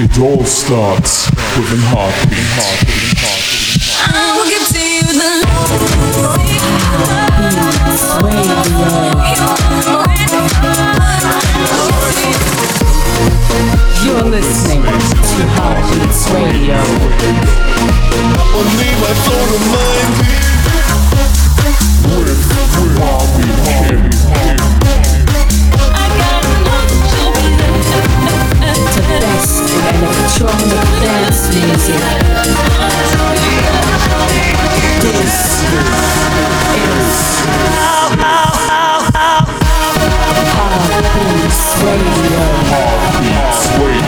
It all starts with a heartbeat. heartbeat, heartbeat, heartbeat. I will give to you the love You're listening to Heartbeats Radio. Only my soul and mind With, with Bobby Kim. The electronic dance music. This is Heartbeats Radio. Heartbeats Radio.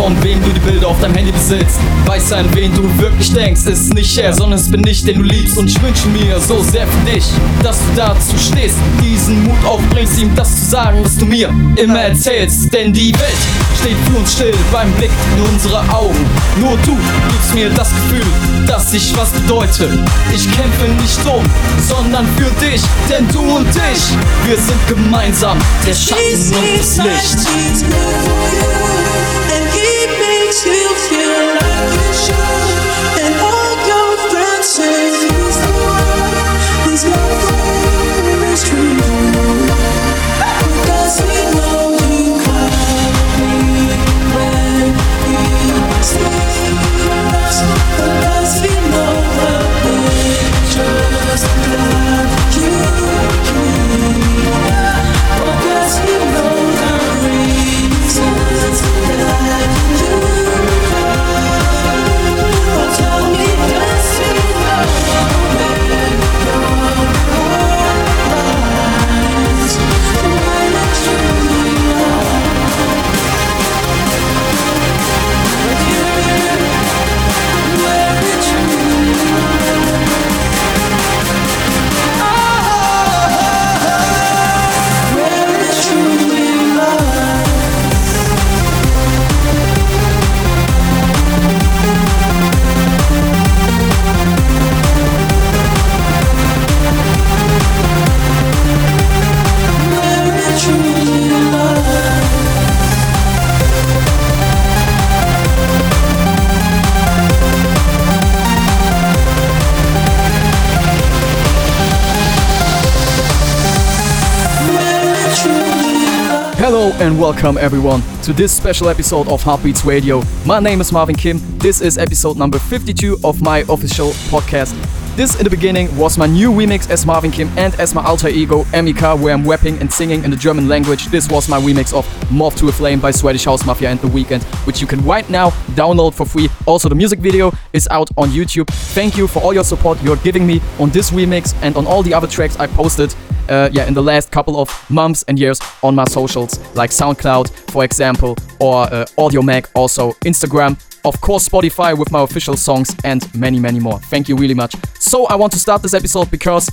von wem du die Bilder auf deinem Handy besitzt. Weiß an wen du wirklich denkst, ist nicht er, sondern es bin ich, den du liebst. Und ich wünsche mir so sehr für dich, dass du dazu stehst, diesen Mut aufbringst, ihm das zu sagen, was du mir immer erzählst. Denn die Welt steht für uns still beim Blick in unsere Augen. Nur du gibst mir das Gefühl, dass ich was bedeute. Ich kämpfe nicht um, sondern für dich, denn du und ich, wir sind gemeinsam der Schatten und das Licht. Feel like and welcome everyone to this special episode of Heartbeats Radio. My name is Marvin Kim. This is episode number 52 of my official podcast. This in the beginning was my new remix as Marvin Kim and as my alter ego Emika, where I'm rapping and singing in the German language. This was my remix of Moth to a Flame by Swedish House Mafia and The Weeknd, which you can right now download for free. Also, the music video is out on YouTube. Thank you for all your support you're giving me on this remix and on all the other tracks I posted uh, yeah, in the last couple of months and years on my socials, like SoundCloud, for example, or uh, also Instagram, of course, Spotify with my official songs, and many, many more. Thank you really much. So, I want to start this episode because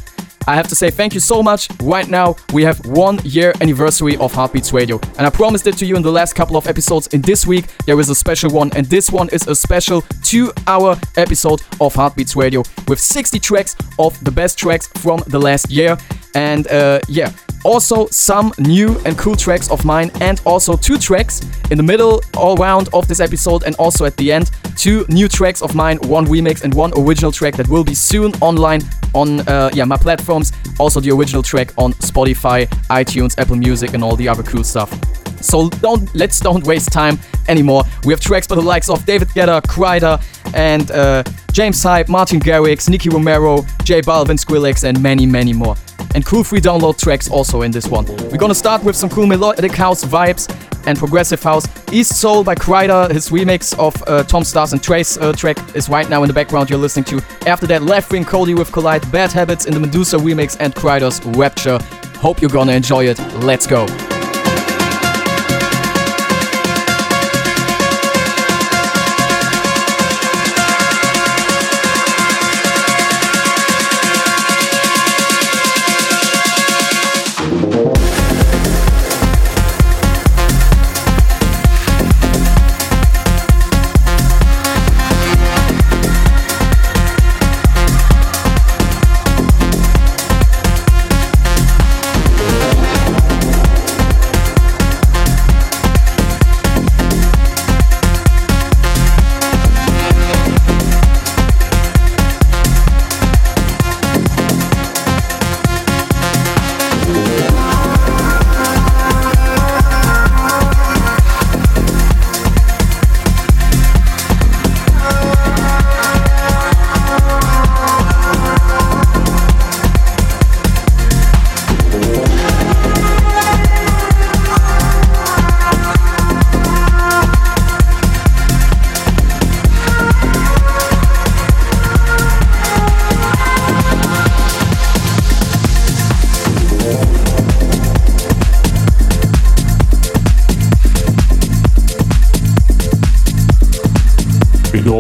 I have to say thank you so much. Right now, we have one year anniversary of Heartbeats Radio, and I promised it to you in the last couple of episodes. In this week, there is a special one, and this one is a special two hour episode of Heartbeats Radio with 60 tracks of the best tracks from the last year. And uh, yeah, also some new and cool tracks of mine, and also two tracks in the middle, all round of this episode, and also at the end, two new tracks of mine, one remix and one original track that will be soon online on uh, yeah my platforms. Also the original track on Spotify, iTunes, Apple Music, and all the other cool stuff. So don't let's don't waste time anymore. We have tracks by the likes of David Guetta, Kryder, and uh, James Hype, Martin Garrix, Nicky Romero, J Balvin, Skrillex, and many many more. And cool free download tracks also in this one. We're gonna start with some cool melodic house vibes and progressive house. East Soul by Kryder, his remix of uh, Tom Stars and Trace uh, track is right now in the background you're listening to. After that, Leftwing Kody with Collide, Bad Habits in the Medusa remix, and Kryder's Rapture. Hope you're gonna enjoy it. Let's go.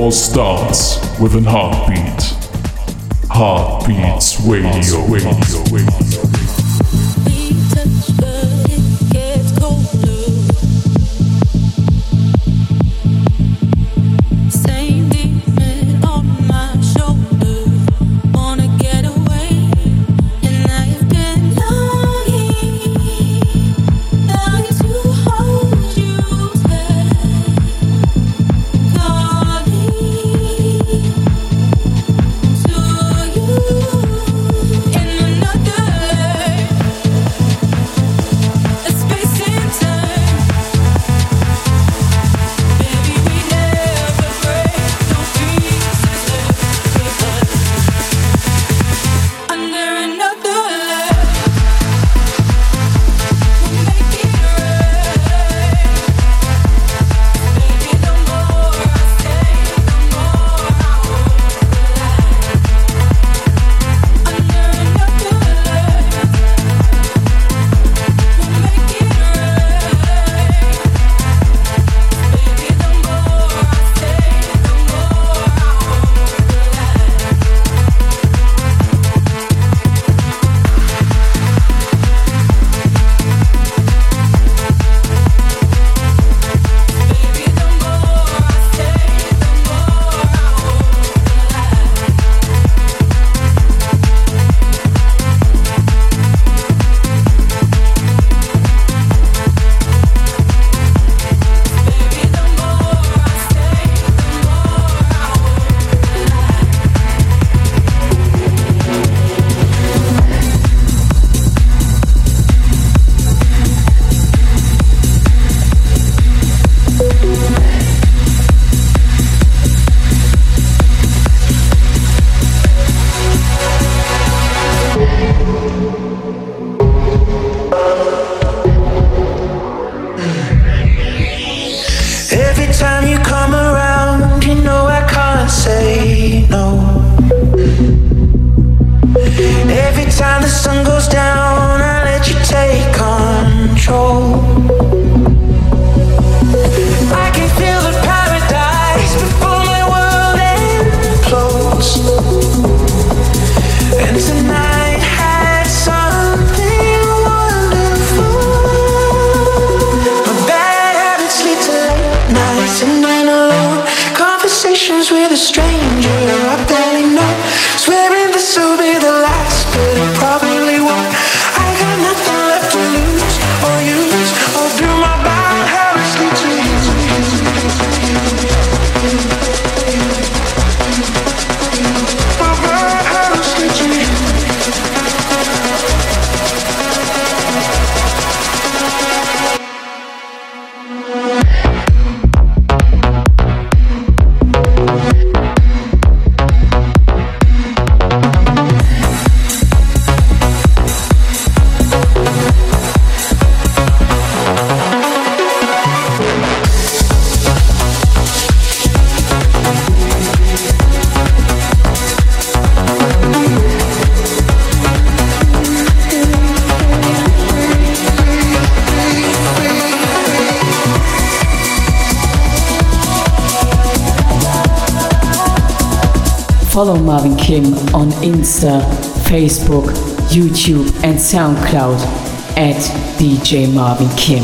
All starts with an heartbeat. Heartbeats Radio. Radio. Radio. YouTube, and SoundCloud at DJ Marvin Kim.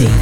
Go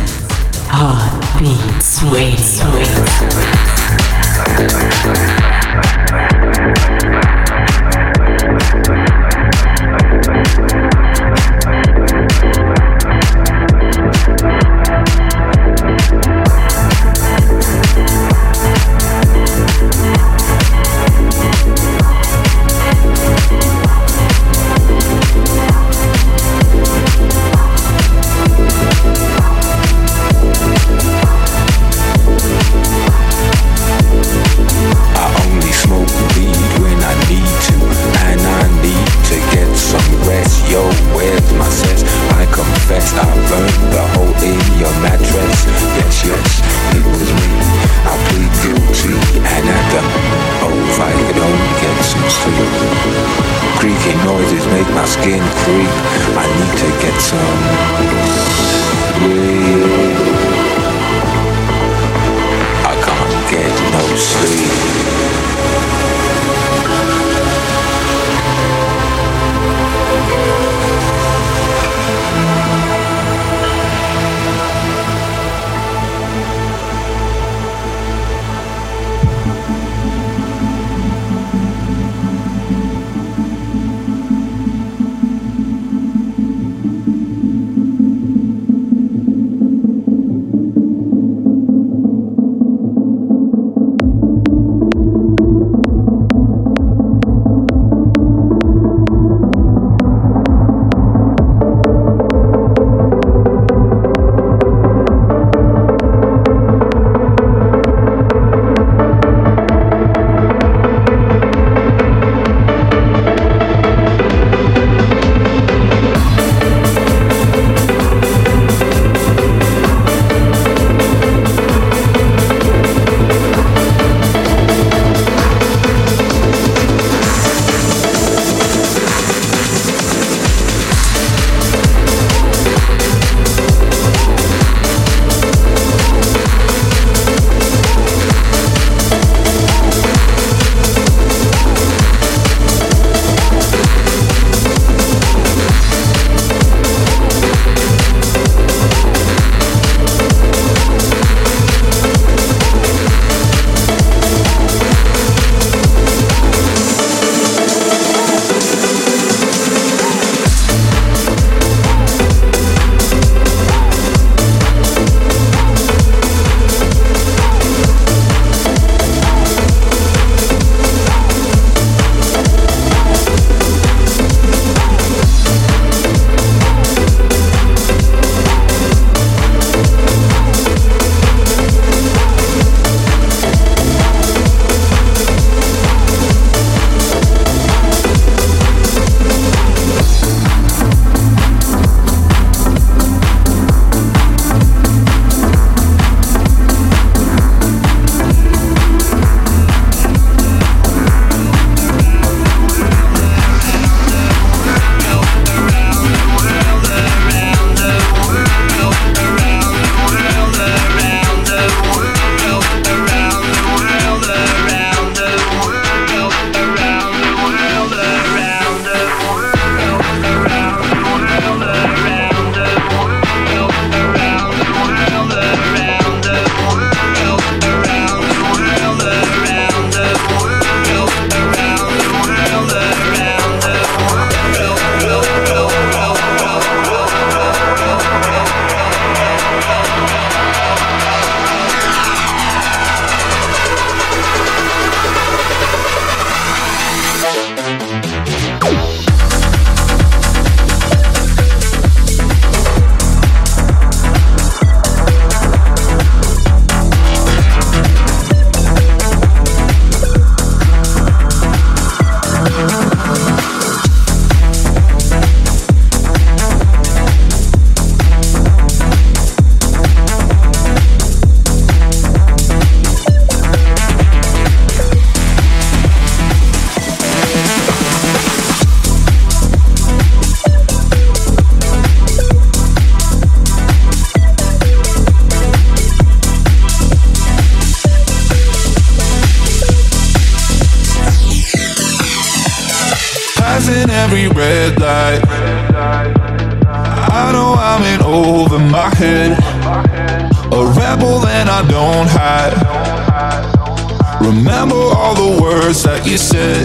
the words that you said.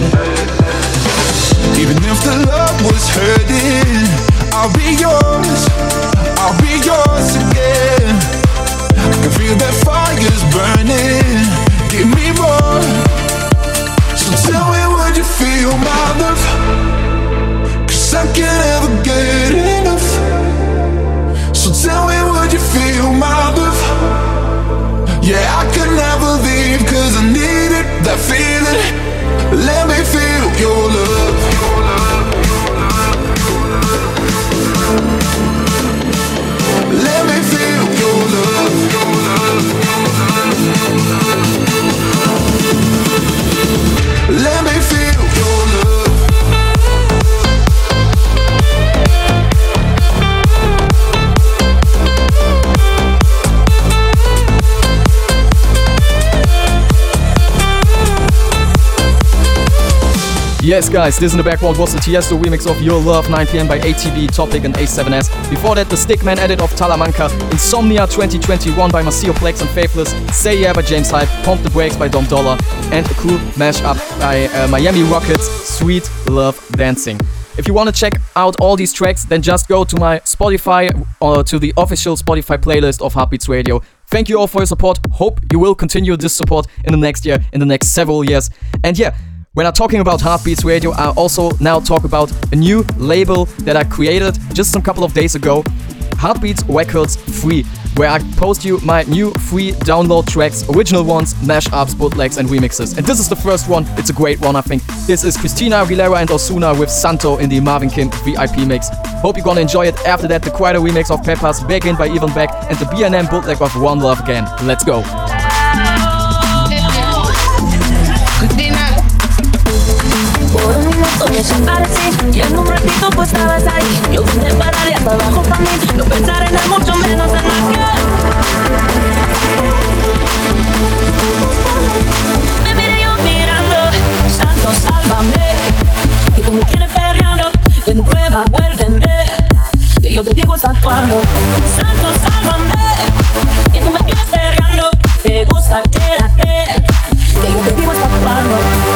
Even if the love was hurting, I'll be yours. I'll be yours again. I can feel that fire's burning. Give me more. So tell me, would you feel my love? Cause I can't ever get enough. So tell me, would you feel my love? Yeah, I that feeling. Let me feel your love. Let me feel your love. Yes, guys, this in the background was the Tiesto remix of Your Love 9pm by ATB, Topic, and A7S. Before that, the Stickman edit of Talamanca, Insomnia 2021 by Maceo Plex and Faithless, Say Yeah by James Hype, Pump the Brakes by Dom Dolla, and a cool mashup by uh, Miami Rockets, Sweet Love Dancing. If you want to check out all these tracks, then just go to my Spotify or to the official Spotify playlist of Heartbeats Radio. Thank you all for your support. Hope you will continue this support in the next year, in the next several years. And yeah, when I'm talking about Heartbeats Radio, I also now talk about a new label that I created just some couple of days ago. Heartbeats Records Free, where I post you my new free download tracks, original ones, mashups, bootlegs, and remixes. And this is the first one, it's a great one, I think. This is Christina Aguilera and Ozuna with Santo in the Marvin Kim VIP mix. Hope you're gonna enjoy it. After that, the quieter remix of Peppers, Back In by Even Beck, and the BNM bootleg of One Love Again. Let's go. Y en un ratito pues estabas ahí. Yo vine para de hasta abajo para mí. No pensar en él, mucho menos en aquel Me miré yo mirando Santo, sálvame. Y tú me tienes perreando En prueba, vuélveme. Que yo te digo hasta cuándo Santo, sálvame. Y tú me tienes perreando Te gusta, quédate. Que yo te digo hasta cuándo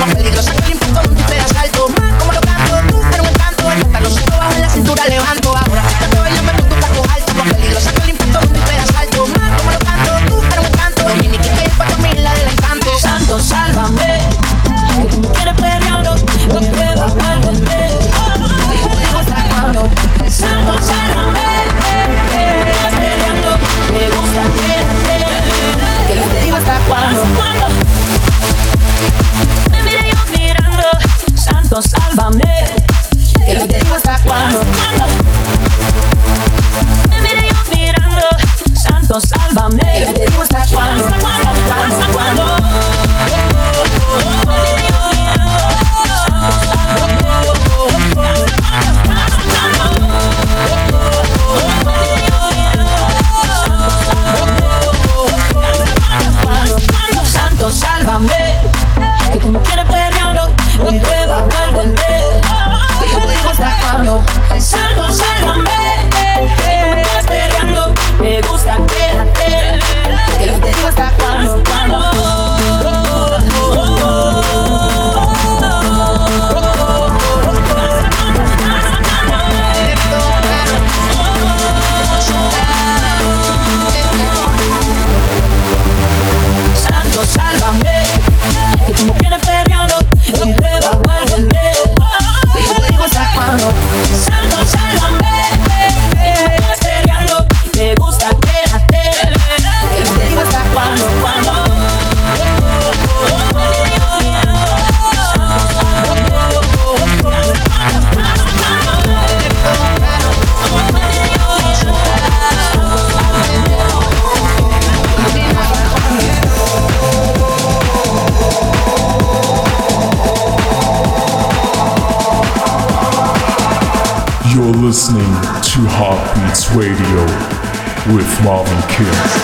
Más peligrosa que el impacto un triple de asalto. Más como lo canto, tú eres un encanto. El pantalón se bajo en la cintura levanto. Ahora fíjate, baila, me taco alto. Más peligrosa que el impacto un triple de asalto. Más como lo canto, tú eres un encanto. El mini que es para mí la del encanto. Santo, sálvame. Que tú me quieres no te. Santo, sálvame. Santo, sálvame. Que yo te digo hasta cuándo. Me miré yo mirando. Santo, sálvame. Que yo te digo hasta cuándo. Hasta cuándo. Santo, sálvame. Que tú no quieres perderlo. Radio with Marvin Kim.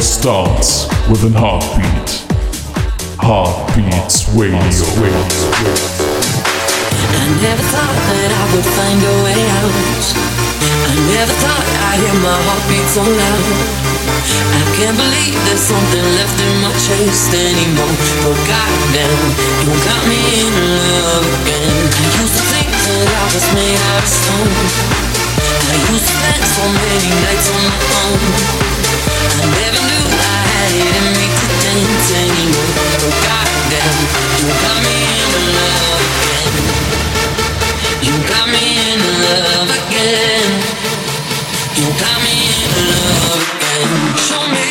With an heartbeat. Heartbeats Radio. I never thought that I would find a way out. I never thought I'd hear my heartbeat so loud. I can't believe there's something left in my chest anymore. But goddamn, you got me in love again. I used to think that I was made out of stone. I used to spend so many nights on my own. I never knew I had in dance anymore. Goddamn, you got me in love again. You got me in love again. You got me in love again. Show me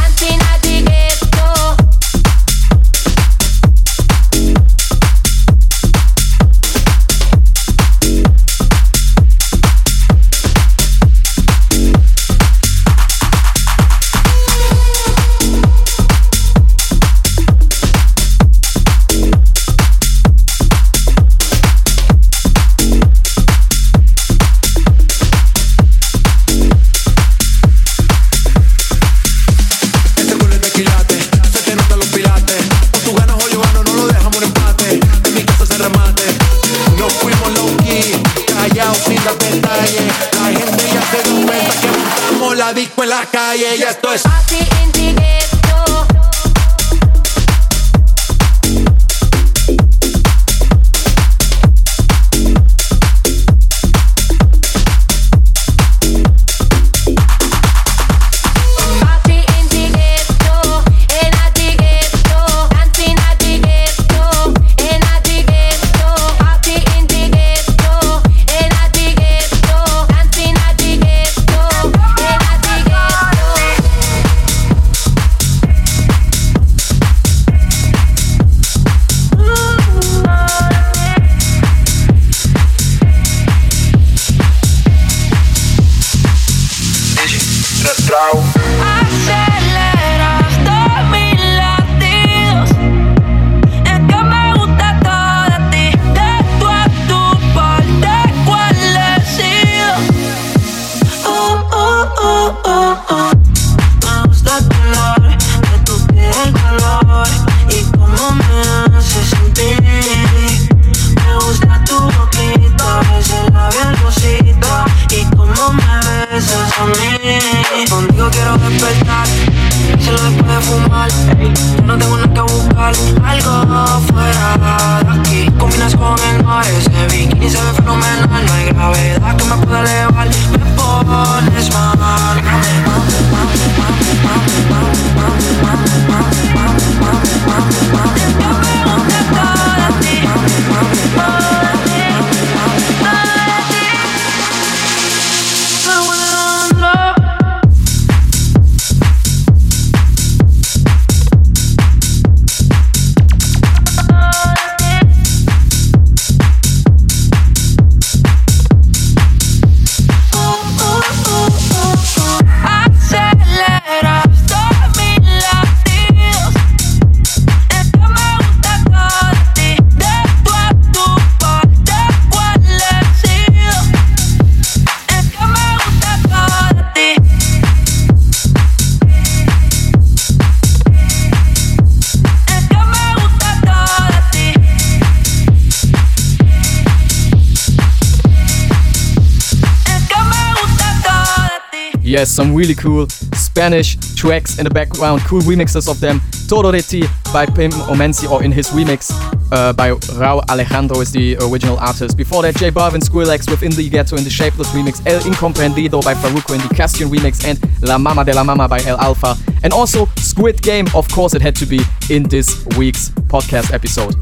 Some really cool Spanish tracks in the background, cool remixes of them. Todo de Ti by Pim Omensi, or in his remix uh, by Rauw Alejandro is the original artist. Before that, J Balvin, Skrillex within the Ghetto in the Shapeless remix, El Incomprendido by Farruko in the Castian remix, and La Mama de la Mama by El Alfa. And also Squid Game, of course, it had to be in this week's podcast episode.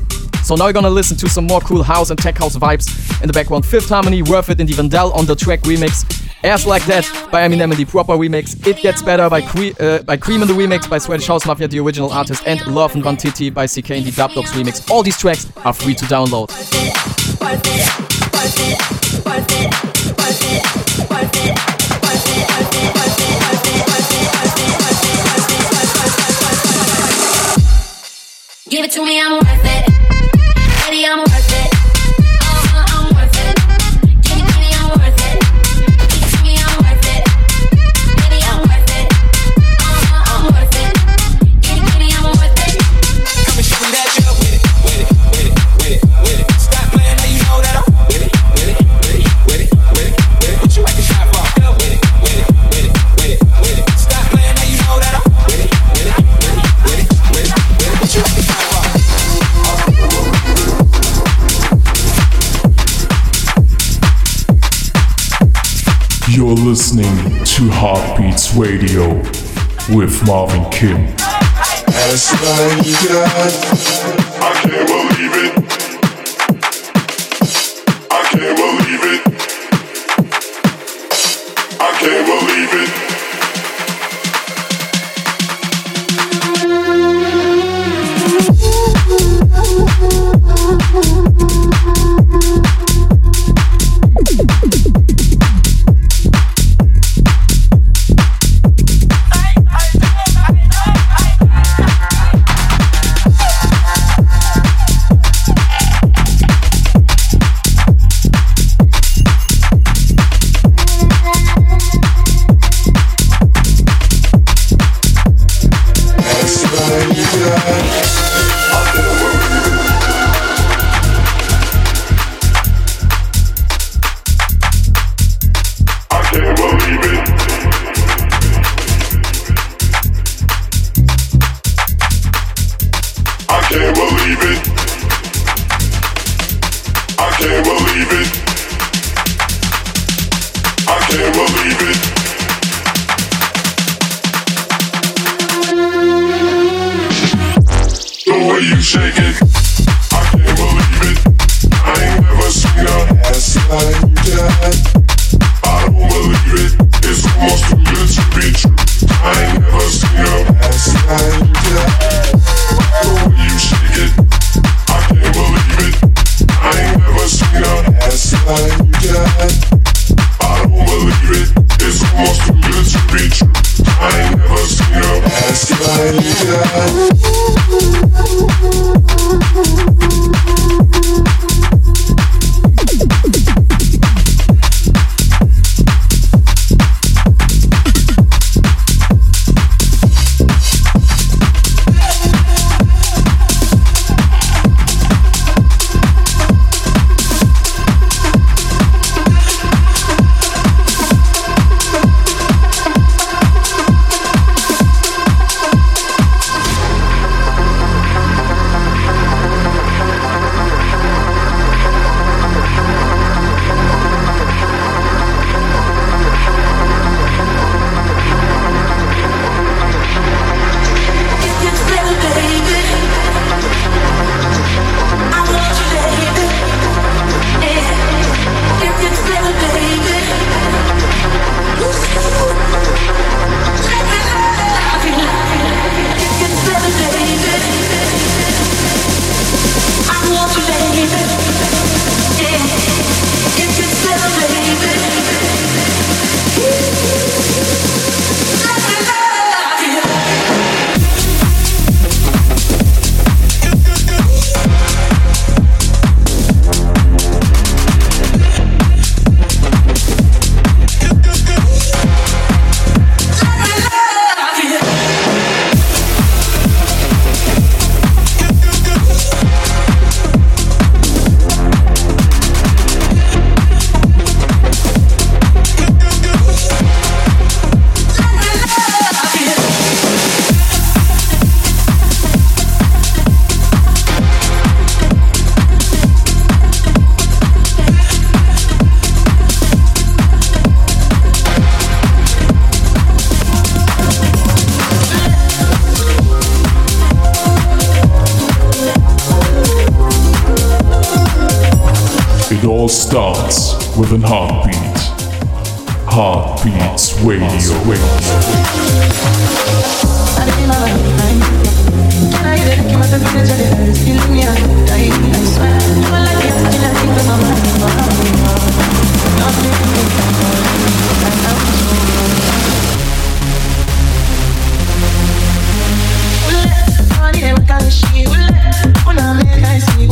So now we're gonna listen to some more cool house and tech house vibes in the background. Fifth Harmony, Worth It, and the Vandal on the track remix. Airs Like That by Eminem in the proper remix. It Gets Better by, Cre- uh, by Cream in the remix by Swedish House Mafia, the original artist, and Love and Vantiti by CK in the Dubdogz remix. All these tracks are free to download. Give it to me, I'm Radio with Marvin Kim. As long as God, I can't believe it. I can't believe it. I can't believe it.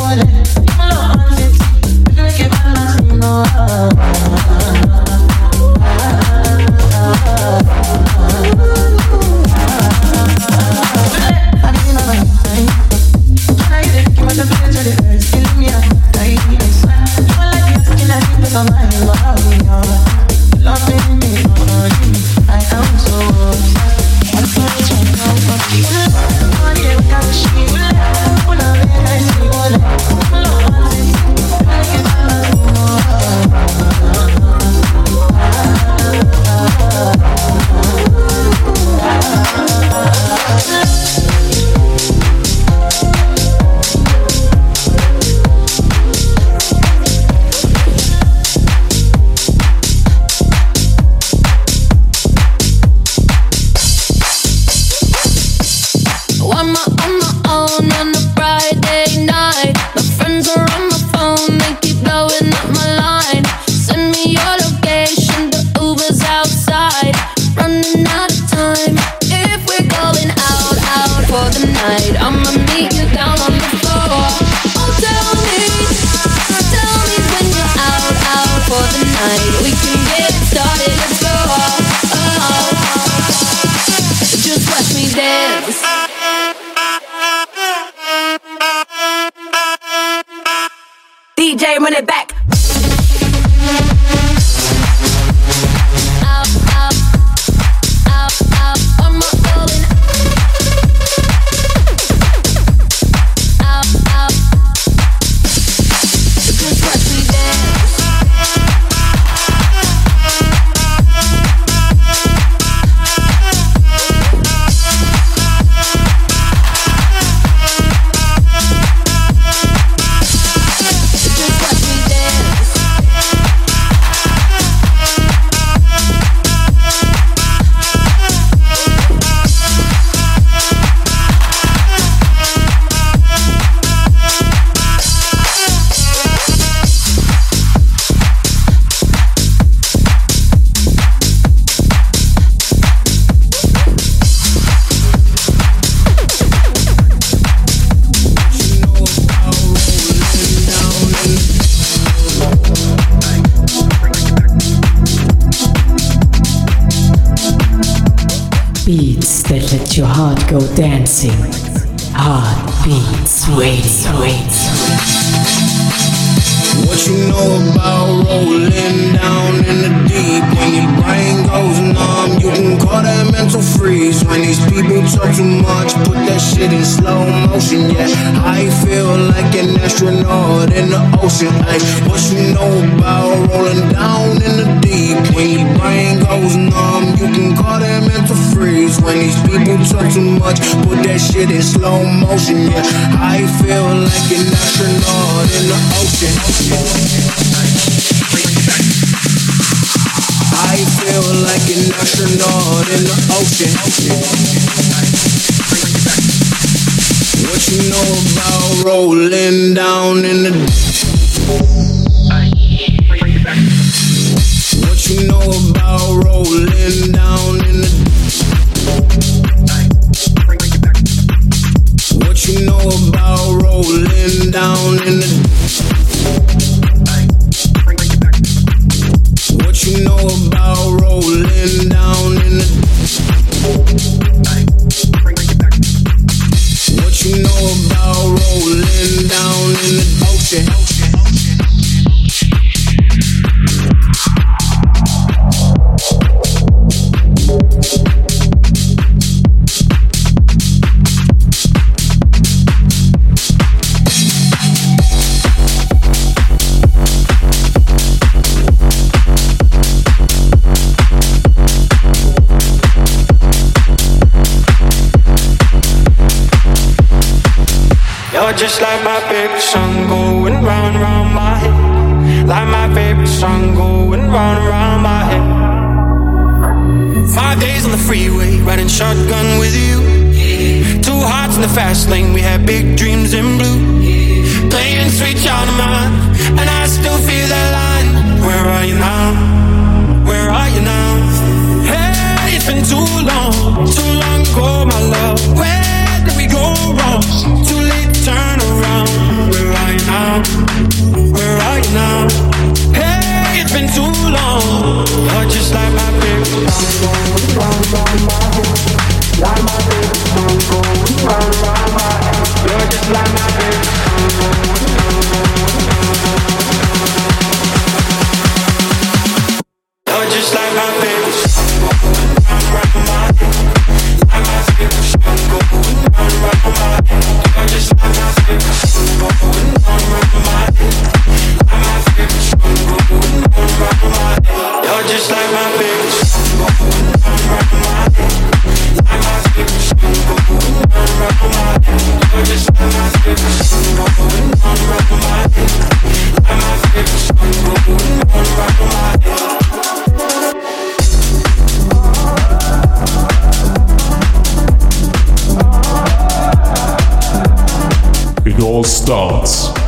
On in motion. song going round round my head. Like my favorite song going round round my head. Five days on the freeway, riding shotgun with you. Two hearts in the fast lane, we had big dreams in blue. Playing sweet child of mine, and I still feel that line. Where are you now? Where are you now? Hey, it's been too long, too long ago, my love. Where did we go wrong?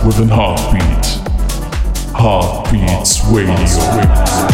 with an heartbeat. Heartbeats Radio.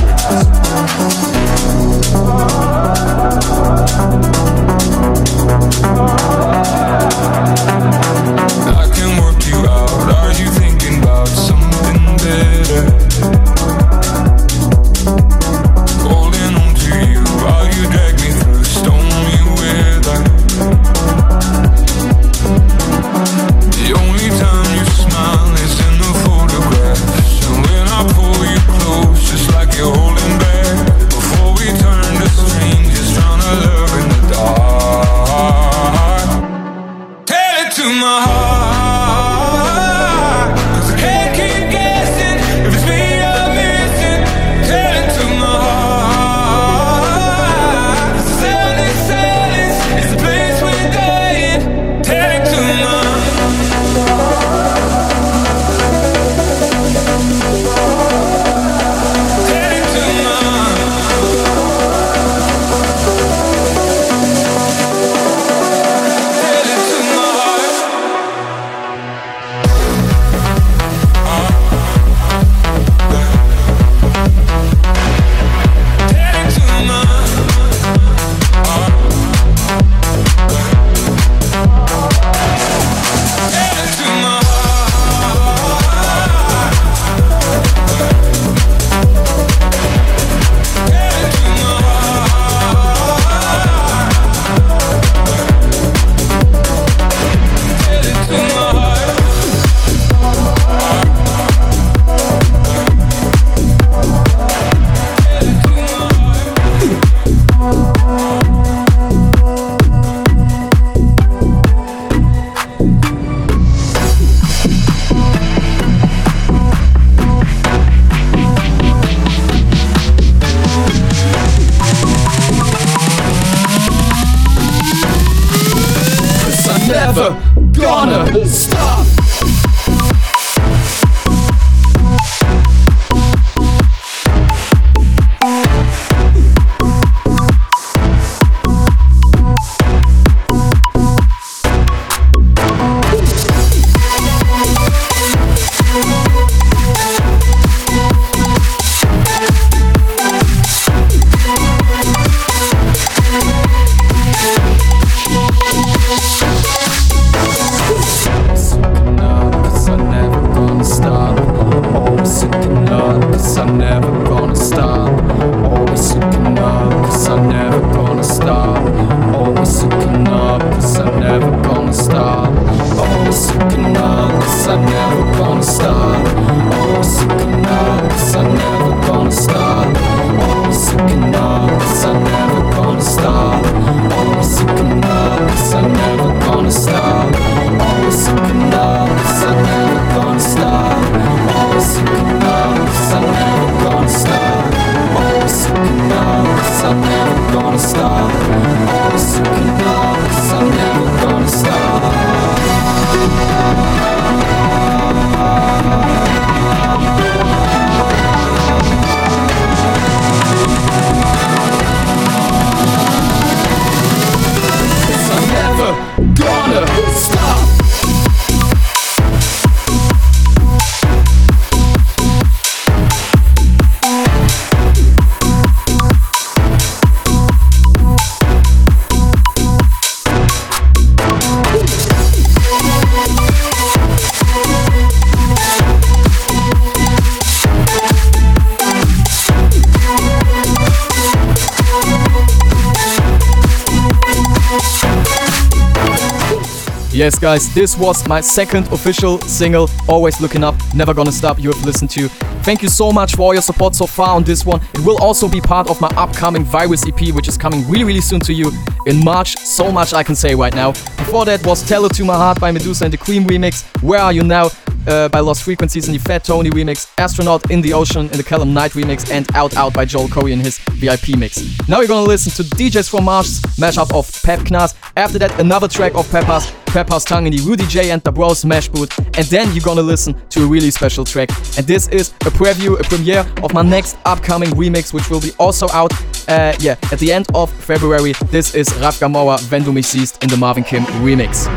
Yes, guys, this was my second official single, Always Looking Up, Never Gonna Stop, you have listened to. Thank you so much for all your support so far on this one. It will also be part of my upcoming Virus EP, which is coming really, really soon to you in March. So much I can say right now. Before that was Tell It To My Heart by Meduza and the Queen remix, Where Are You Now uh, by Lost Frequencies in the Fat Tony remix, Astronaut in the Ocean in the Callum Knight remix, and Out Out by Joel Corry in his VIP mix. Now you're gonna listen to DJs from Mars mashup of Pep Knas. After that, another track of Pepper's Pepper's Tongue in the Rudy J and the Bros Smash Boot. And then you're gonna listen to a really special track. And this is a preview, a premiere of my next upcoming remix, which will be also out, uh, yeah, at the end of February. This is RAF Camora, Wenn du mich siehst, in the Marvin Kim remix.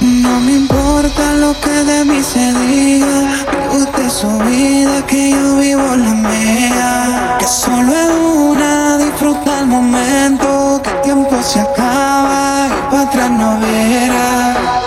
No me importa lo que de mí se diga, vive usted su vida, que yo vivo la mía. Que solo es una, disfruta el momento, que el tiempo se acaba y para atrás no verá.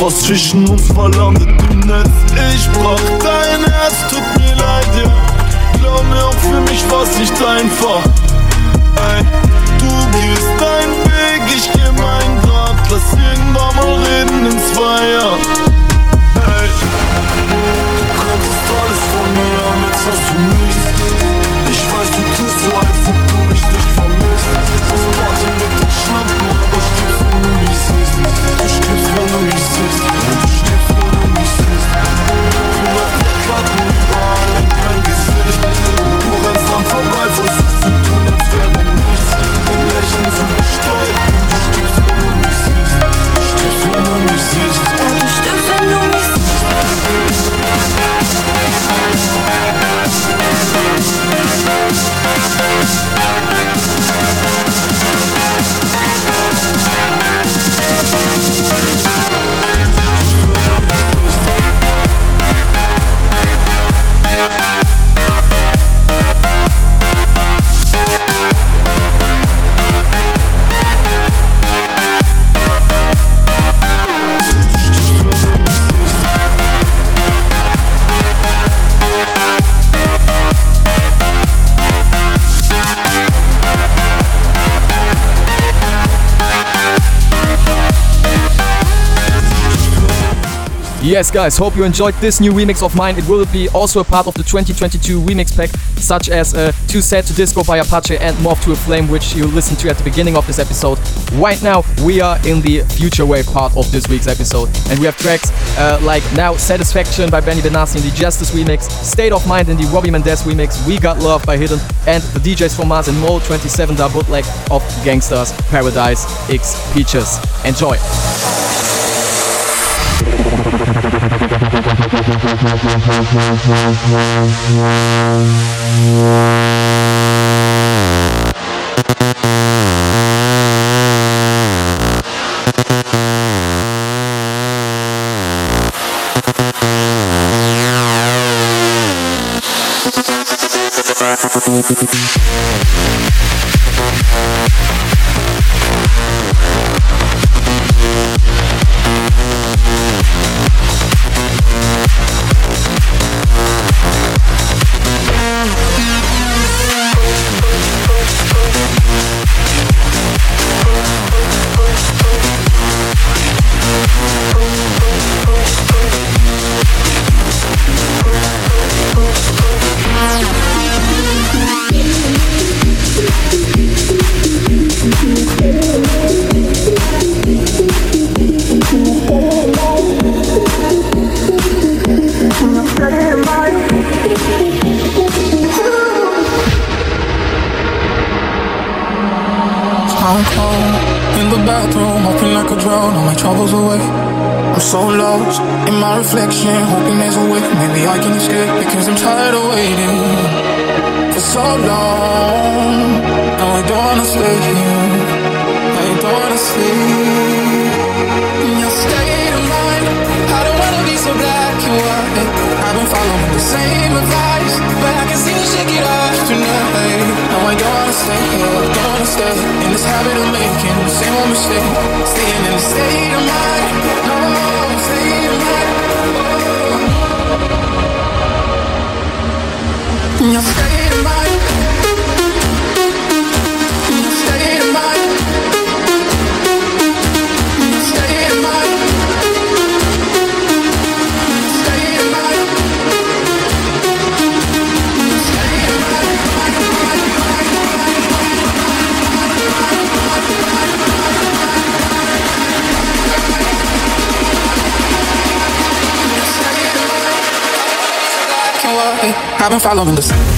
Was zwischen uns war, landet im Netz. Ich brach dein Herz, tut mir leid, ja. Glaub mir, auch für mich war's nicht einfach. Ey, du gehst deinen Weg, ich geh meinen Grad. Lass irgendwann mal reden in zwei Jahren. Ey, du konntest alles von mir jetzt hast du nichts. Yes, guys, hope you enjoyed this new remix of mine. It will be also a part of the 2022 remix pack, such as uh, Too Sad to Disco by Apache and Moth to a Flame, which you listened to at the beginning of this episode. Right now, we are in the Future Wave part of this week's episode, and we have tracks uh, like Now Satisfaction by Benny Benassi in the Justice remix, State of Mind in the Robbie Mendez remix, We Got Love by Hidden, and the DJs from Mars and Mole 27 da bootleg of Gangsters Paradise X Peaches. Enjoy! I'm I've been following this.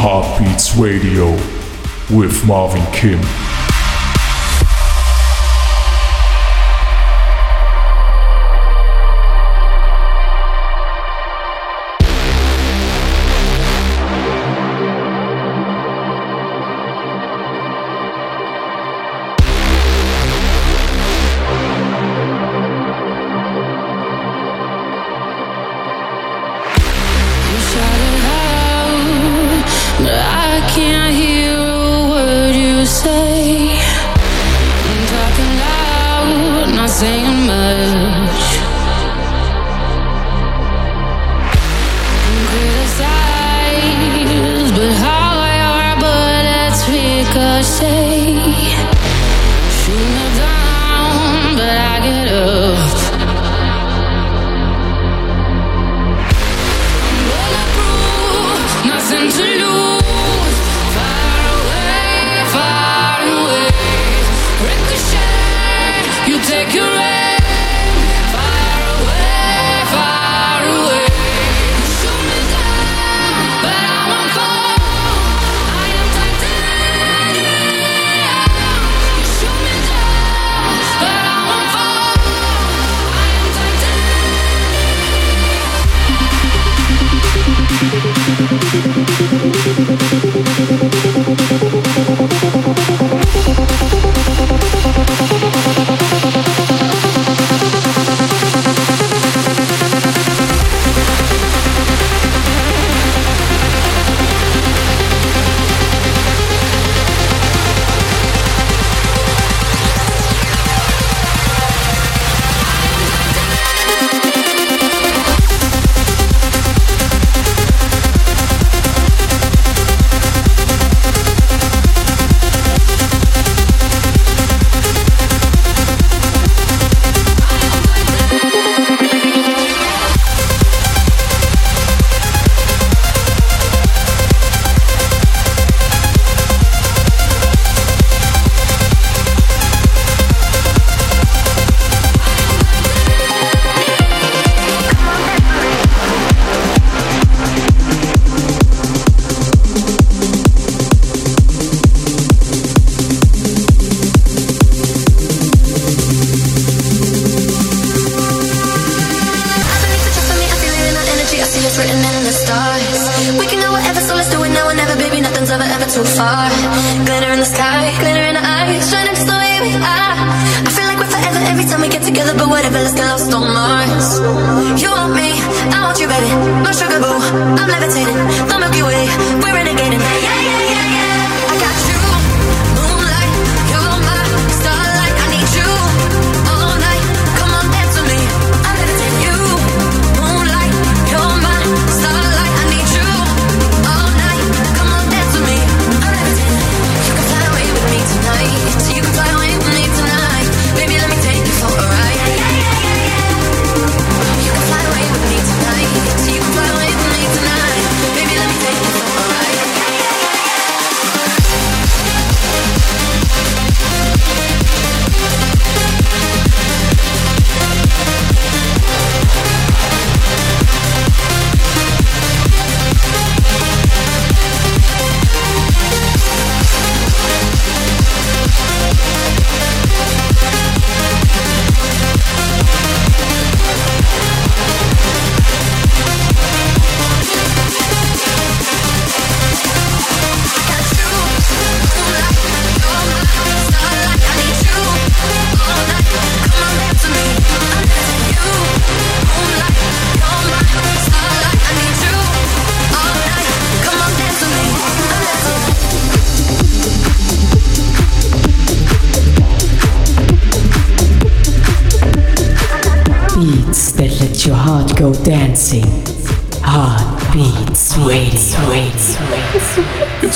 Heartbeats Radio with Marvin Kim.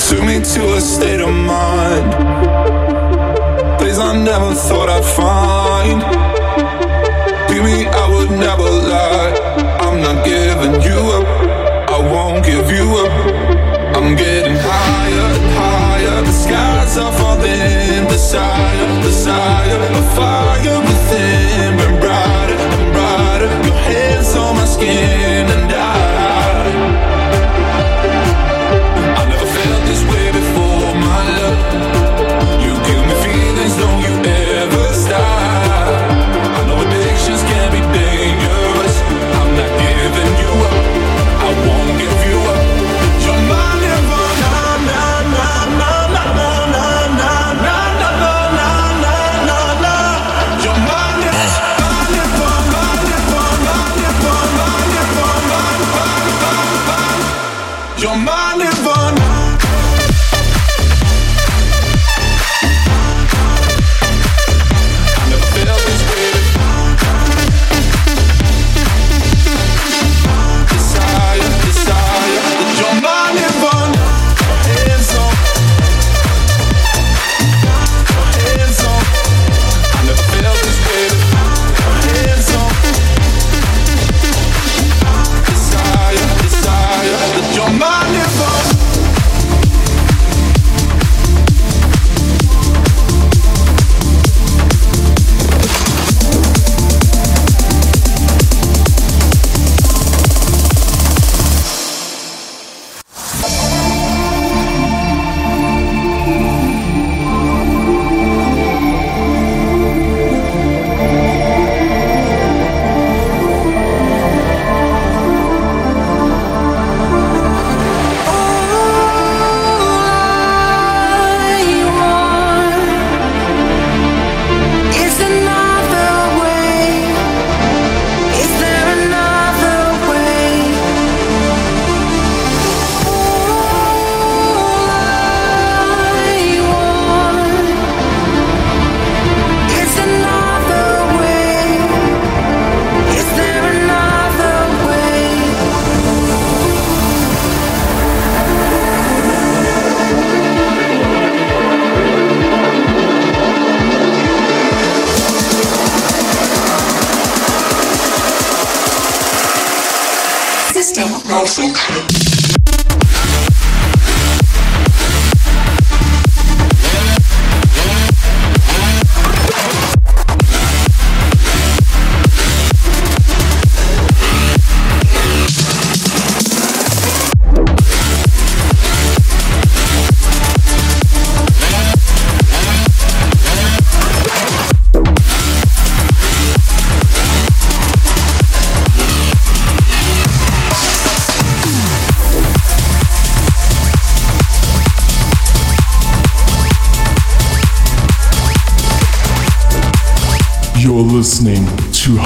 Took me to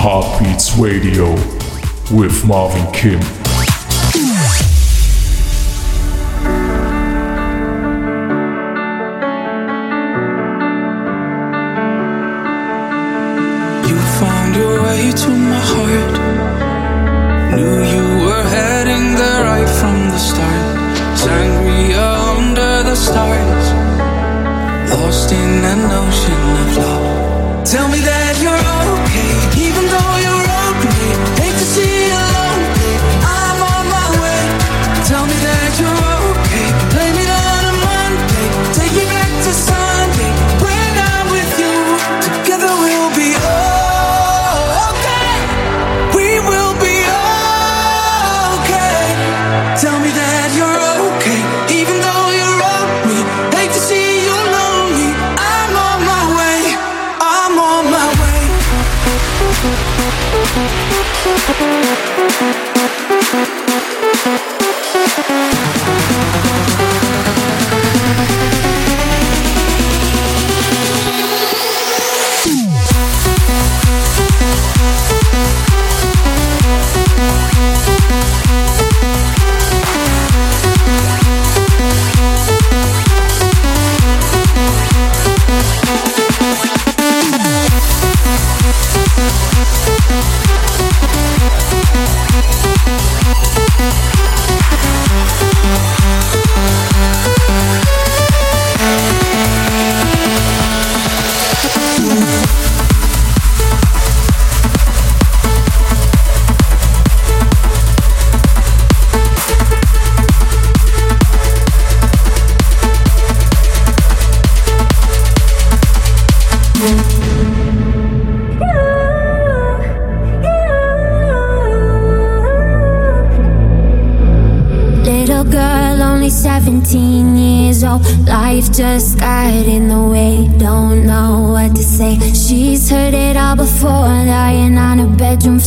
Heartbeats Radio with Marvin Kim. You found your way to my heart. Knew you were heading there right from the start. Sangria under the stars. Lost in an ocean of love.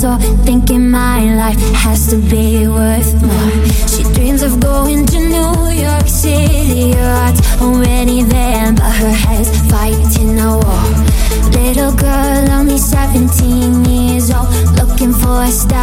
Floor, thinking my life has to be worth more. She dreams of going to New York City. Her heart's already there, but her head's fighting a war. Little girl, only 17 years old, looking for a star,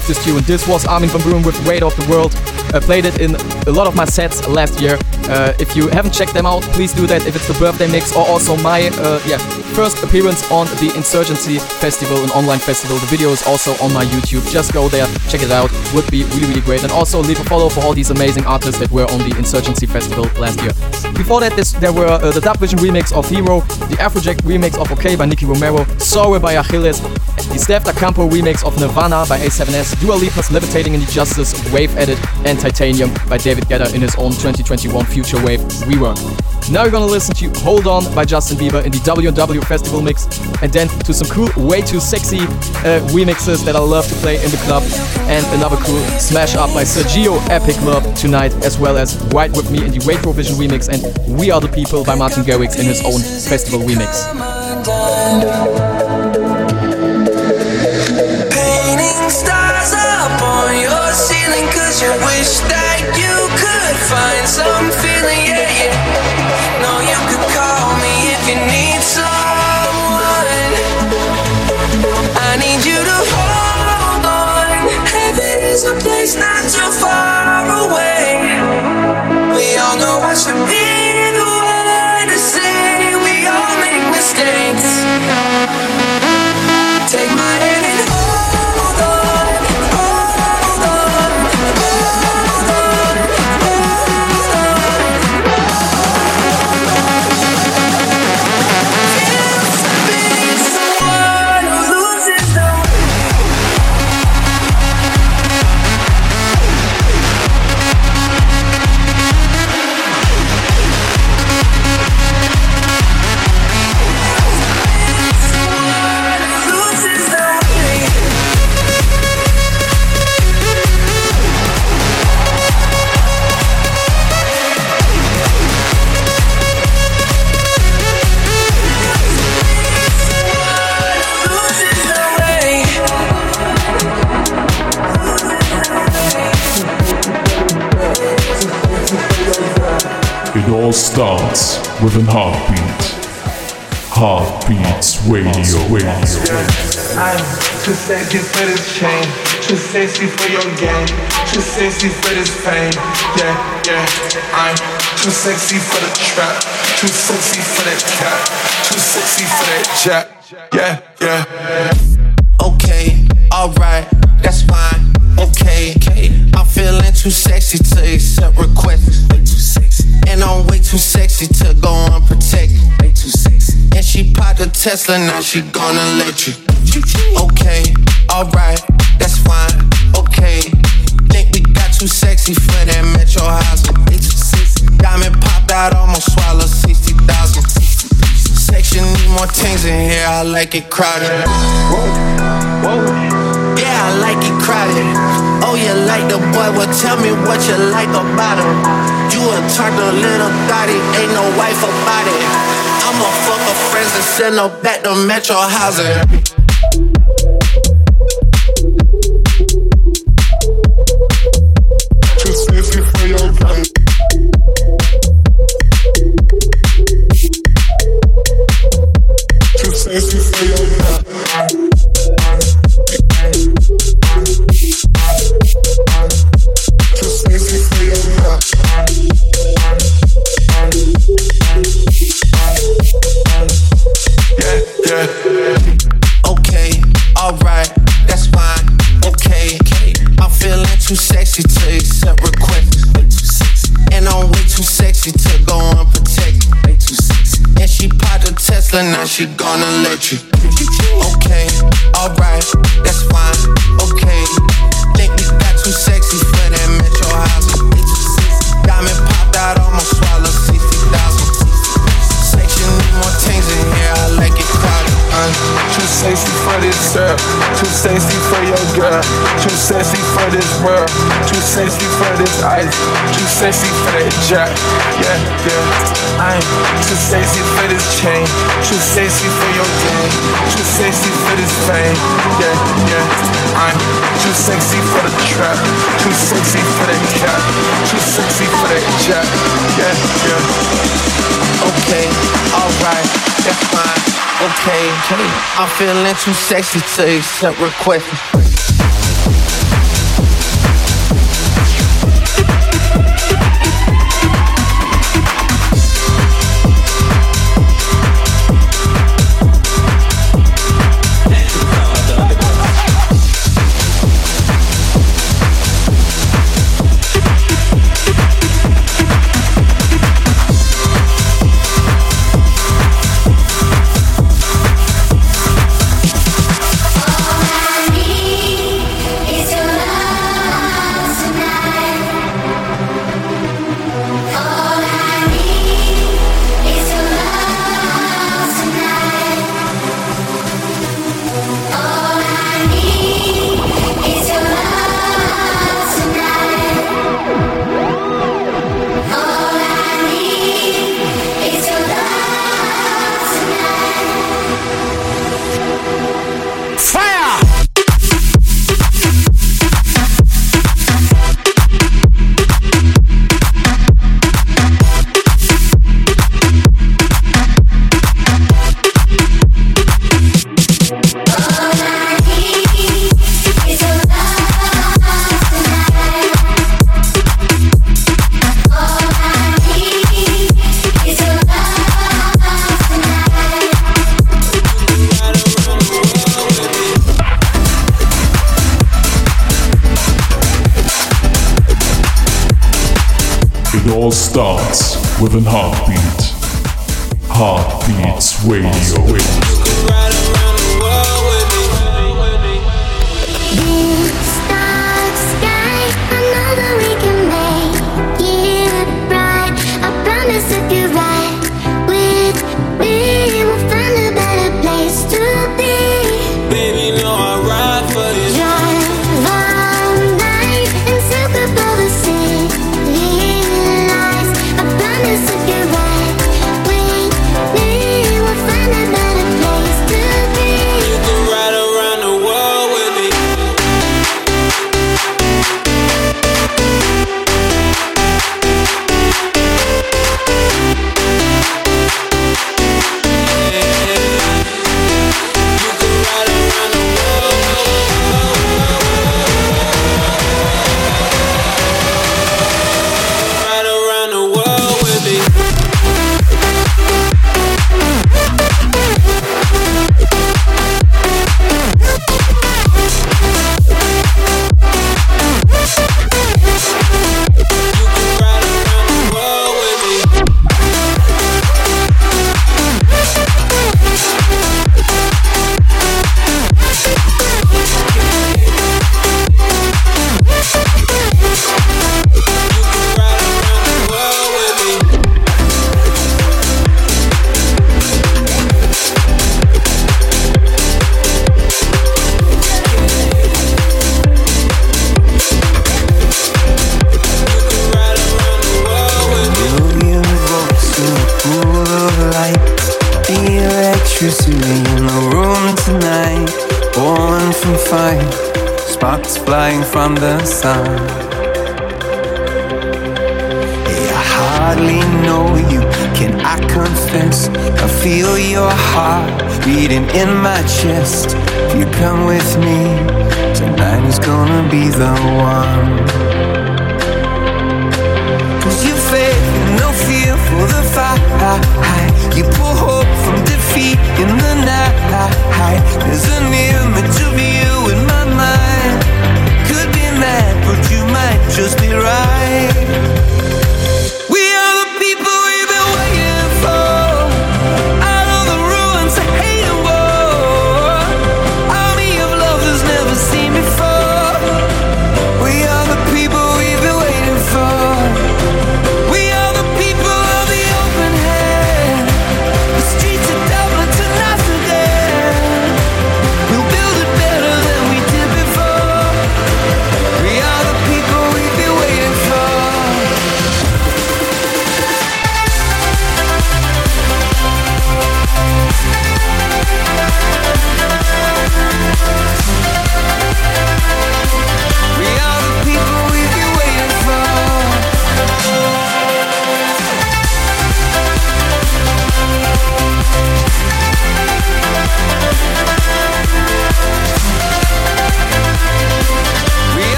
love this tune. This was Armin van Buuren with Weight of the World. I played it in a lot of my sets last year. Uh, if you haven't checked them out, please do that. If it's the birthday mix or also my uh, yeah first appearance on the Insurgency Festival, an online festival. The video is also on my YouTube. Just go there, check it out. Would be really really great. And also leave a follow for all these amazing artists that were on the Insurgency Festival last year. Before that, this, there were uh, the DubVision remix of Hero, the Afrojack remix of OK by Nicky Romero, Sorry by Achilles, the Steff Da Campo remix of Nirvana by A7S, Dua Lipa's Levitating in the Justice Wave Edit, and Titanium by David Guetta in his own 2021 Future Wave rework. Now you're gonna listen to Hold On by Justin Bieber in the W&W Festival mix, and then to some cool, way too sexy uh, remixes that I love to play in the club, and another cool smash up by Sergio Epic Love tonight, as well as White With Me in the Retrovision remix, and We Are The People by Martin Garrix in his own festival remix. Cause all starts with an heartbeat. Heartbeats Radio. Radio. I'm too sexy for this chain, too sexy for your game, too sexy for this fame. Yeah, yeah. I'm too sexy for the trap, too sexy for that cat, too sexy for that jack. Yeah, yeah. Okay, alright, that's fine. Okay, I'm feeling too sexy to sexy to go unprotected. Way too sexy. And she popped a Tesla, now she gonna let you. Okay, alright, that's fine. Okay, think we got too sexy for that metro housing. Diamond popped out, almost swallowed 60,000. Section need more things in here, I like it crowded. Yeah, I like it crowded. Oh, you like the boy? Well, tell me what you like about him. You a a little thotty, ain't no wife about it. I'ma fuck her friends and send her back to Metro Housing. She gonna let you. For too sexy for that jack. Yeah, yeah. I'm too sexy for this chain, too sexy for your game, too sexy for this fame. Yeah, yeah. I'm too sexy for the trap, too sexy for that cat, too sexy for that jack. Yeah, yeah. Okay, alright, that's fine. Okay, I'm feeling too sexy to accept requests.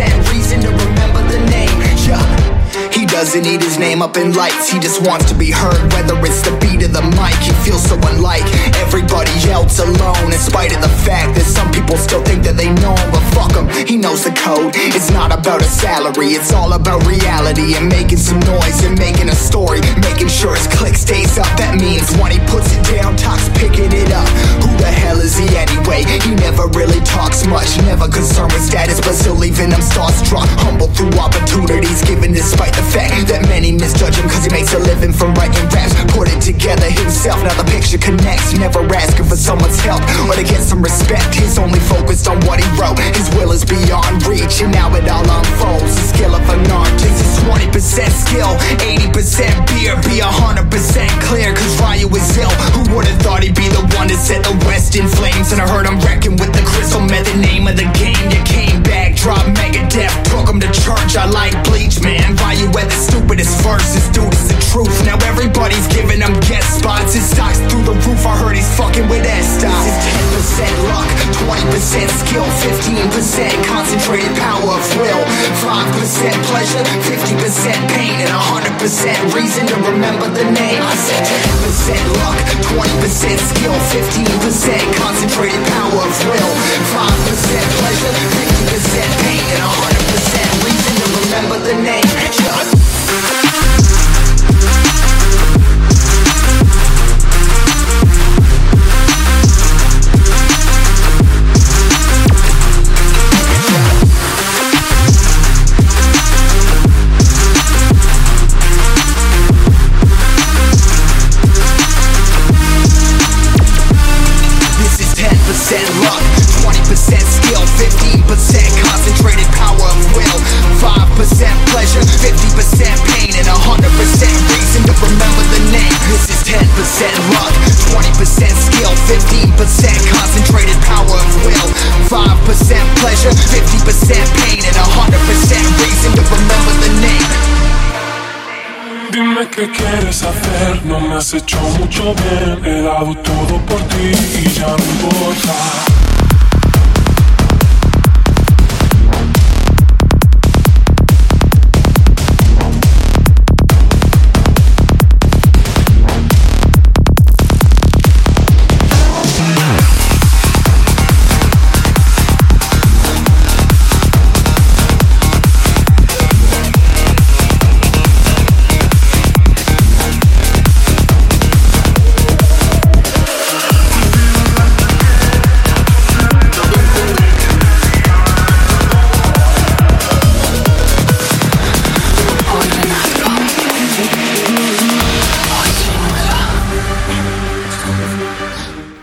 and reason to remember the name. Yeah. He doesn't need his name up in lights, he just wants to be heard, whether it's the beat of the mic. He feels so unlike everybody else alone, in spite of the fact that some people still think that they know him, but fuck him, he knows the code. It's not about a salary, it's all about reality and making some noise and making a story, making sure his click stays up. That means when he puts it down, talks picking it up. The hell is he anyway? He never really talks much, never concerned with status, but still leaving them starstruck. Humble through opportunities given despite the fact that many misjudge him cause he makes a living from writing raps. Put it together himself, now the picture connects. Never asking for someone's help or to get some respect. He's only focused on what he wrote. His will is beyond reach, and now it all unfolds. The skill of an artist is 20% skill, 80% beer, be 100% clear. Cause Ryu is ill. Who would've thought he'd be the one to set the West in flames? And I heard I'm wrecking with the Crystal Method, name of the game. You came back, dropped Megadef, took him to church. I like Bleach, man. Ryu had the stupidest verses, dude, it's the truth. Now everybody's giving him guest spots. His stocks through the roof. I heard he's fucking with S-Stock. This is 10% luck, 20% skill, 15% concentrated power of will, 5% pleasure, 50% pain, and 100% reason to remember the name. I said 10% luck, 20% skill, 15% concentrated power of will, 5% pleasure, 50% pain, and 100% reason to remember the name. Qué quieres hacer, no me has hecho mucho bien. He dado todo por ti y ya no importa.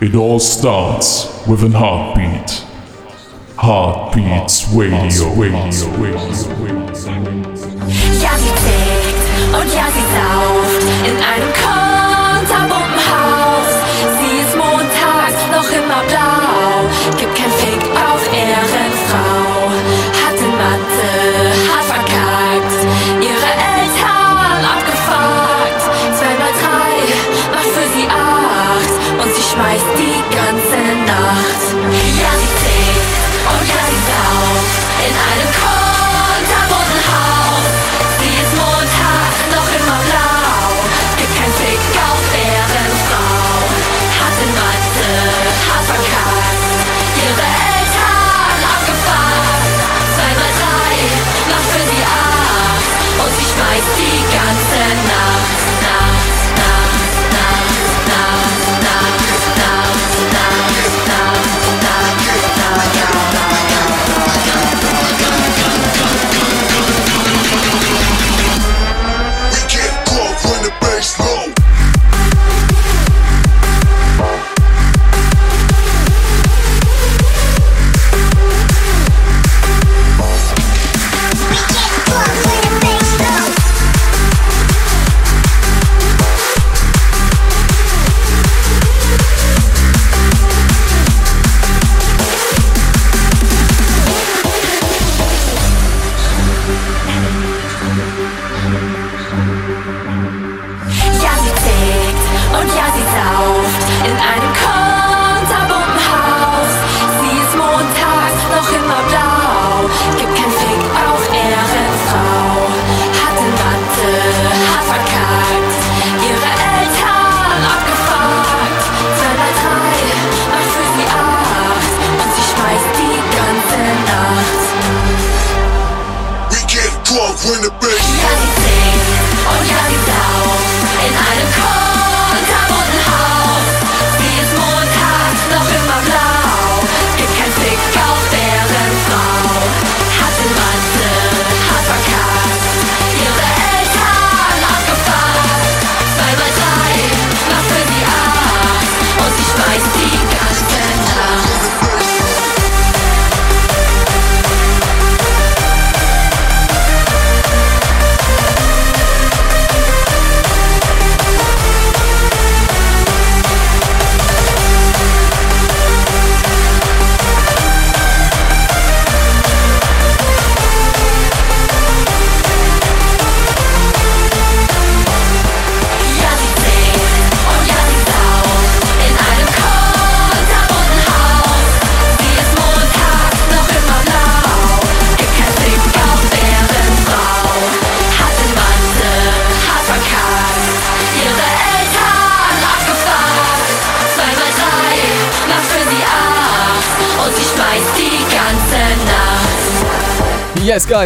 It all starts with an heartbeat. Heartbeats Radio. Radio. Tickt und sauft in einem kunterbunten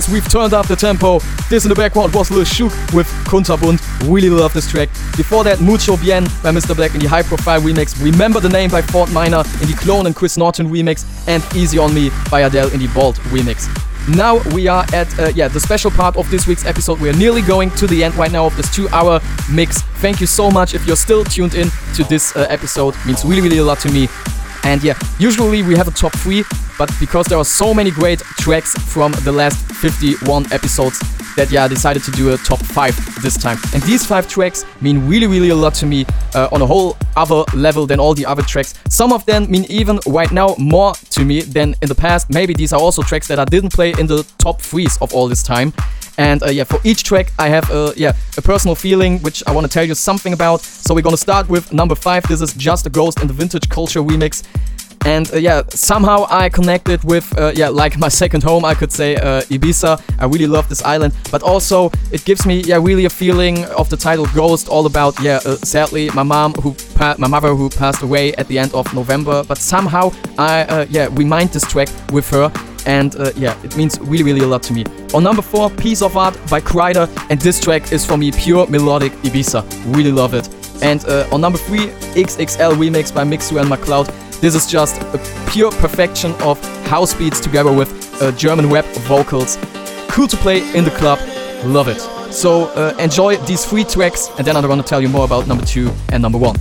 guys, we've turned up the tempo. This in the background was Lil Shook with Kunterbund. Really love this track. Before that, Mucho Bien by Mr. Black in the high profile remix. Remember the Name by Fort Minor in the Clone and Chris Norton remix. And Easy on Me by Adele in the Bolt remix. Now we are at uh, yeah the special part of this week's episode. We are nearly going to the end right now of this two-hour mix. Thank you so much if you're still tuned in to this uh, episode. It means really really a lot to me. And yeah, usually we have a top three, but because there are so many great tracks from the last 51 episodes, that yeah, I decided to do a top five this time. And these five tracks mean really, really a lot to me uh, on a whole other level than all the other tracks. Some of them mean even right now more to me than in the past. Maybe these are also tracks that I didn't play in the top threes of all this time. And uh, yeah, for each track, I have a yeah a personal feeling which I want to tell you something about. So we're gonna start with number five. This is just a ghost in the Vintage Culture remix. And uh, yeah, somehow I connected with uh, yeah like my second home, I could say uh, Ibiza. I really love this island, but also it gives me yeah really a feeling of the title Ghost, all about yeah uh, sadly my mom who my mother who passed away at the end of November. But somehow I uh, yeah remind this track with her and uh, yeah, it means really, really a lot to me. On number four, Piece of Art by Kryder, and this track is for me pure melodic Ibiza. Really love it. And uh, on number three, XXL remix by Mixu and McCloud. This is just a pure perfection of house beats together with uh, German rap vocals. Cool to play in the club. Love it. So uh, enjoy these three tracks, and then I'm gonna tell you more about number two and number one.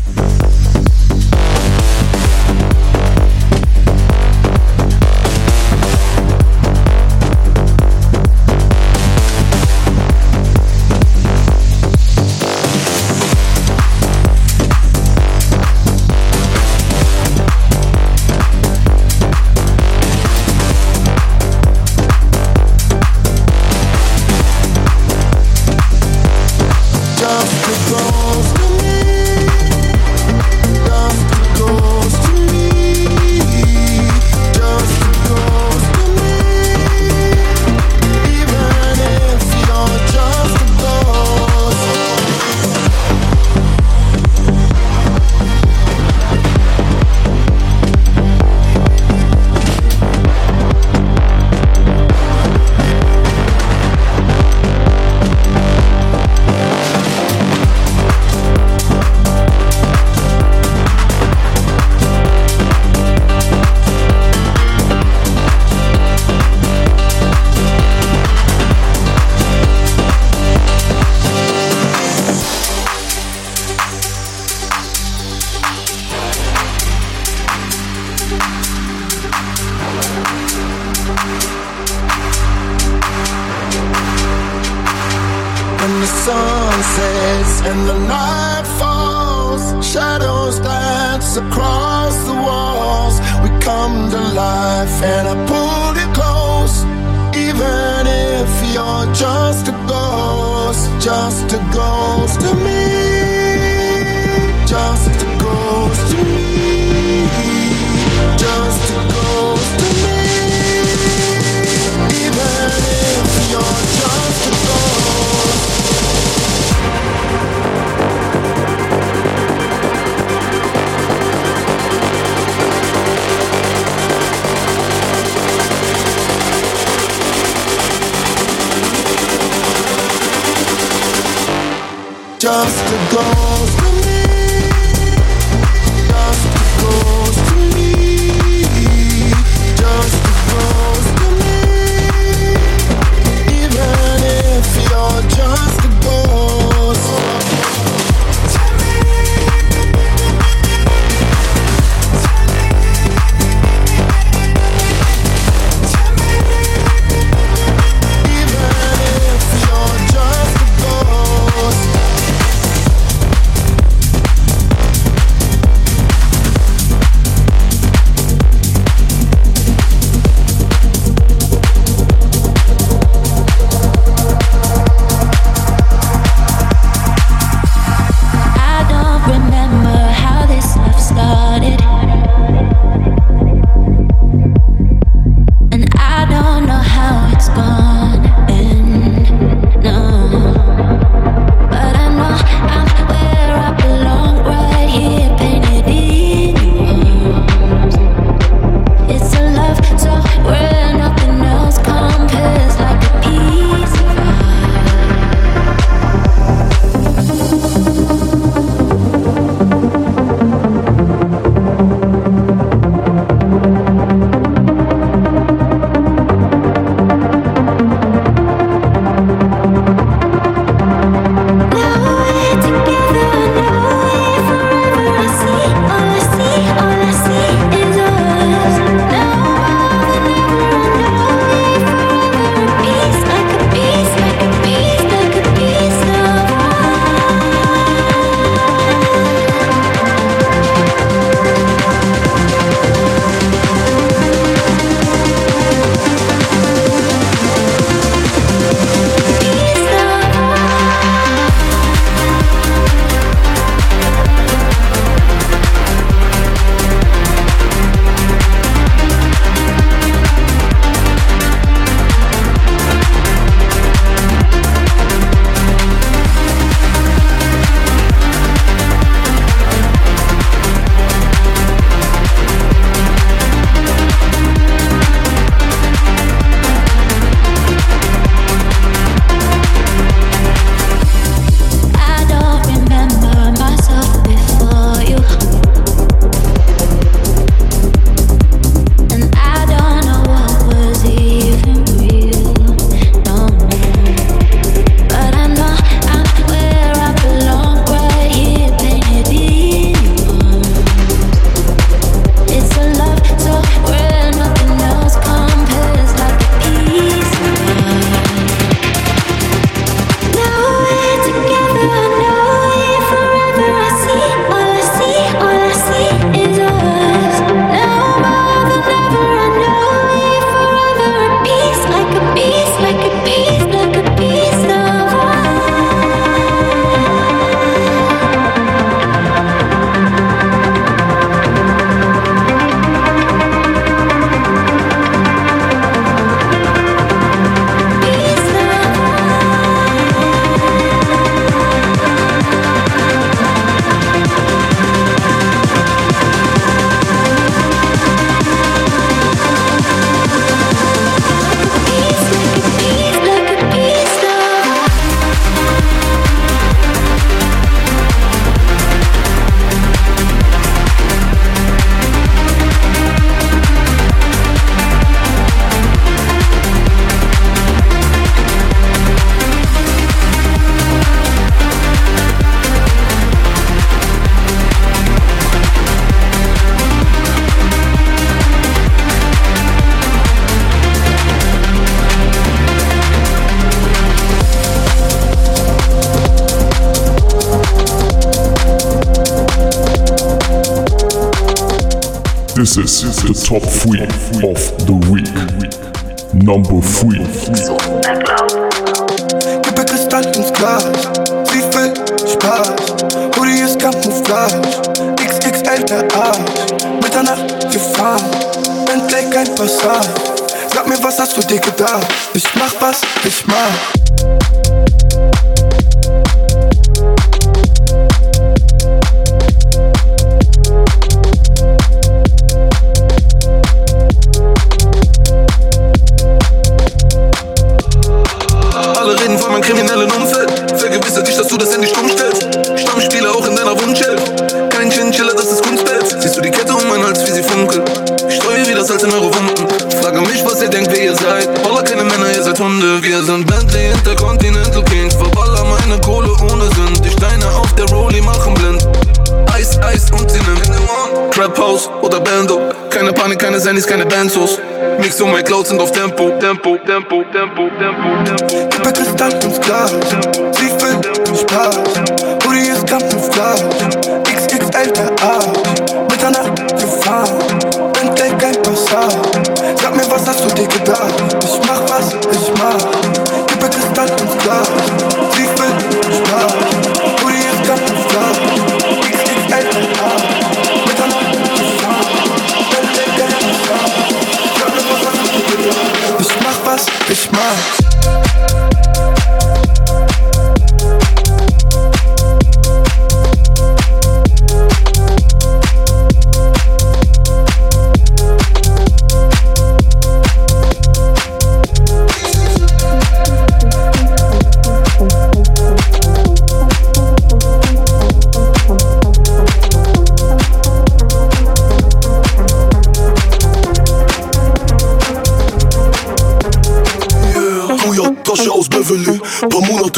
This is the top three of the week. Number three. Kippe Kristall ins Glas, sie will Spaß. Hoodie ist Camouflage, XXL der Arsch. Mitternacht gefahren, Bentley kein Passat. Sag mir, was hast du dir gedacht? Ich mach, was ich mach. Ich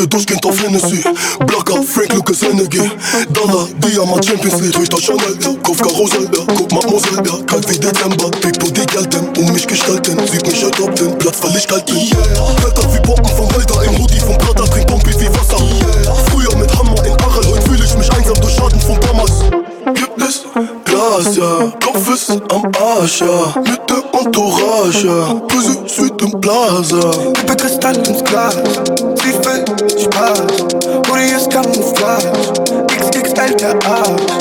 Monate durchgehend auf Hennessy Blacker, Frank Lucas Energy Dollar, Diamant Champions League Durch das Chanel, ja, Kauf Karussell, ja Guck Mademoiselle, ja, kalt wie Dezember Big Booty Gelten, um mich gestalten Sieht mich ob den Platz, weil ich kalt bin yeah. Wetter wie Poppen von Walter Im Hoodie von Prada, trink Pompi wie Wasser yeah. Früher mit Hammer in Arel Heute fühl ich mich einsam durch Schaden von Bammers Gibt es Glas, ja Kopf ist am Arsch, ja Mit der Entourage, ja Pussy, Suite im Plaza. Kippe Kristall ins Glas, sie will Spaß. Hoodie ist Camouflage, XXL der Arsch. Mitternacht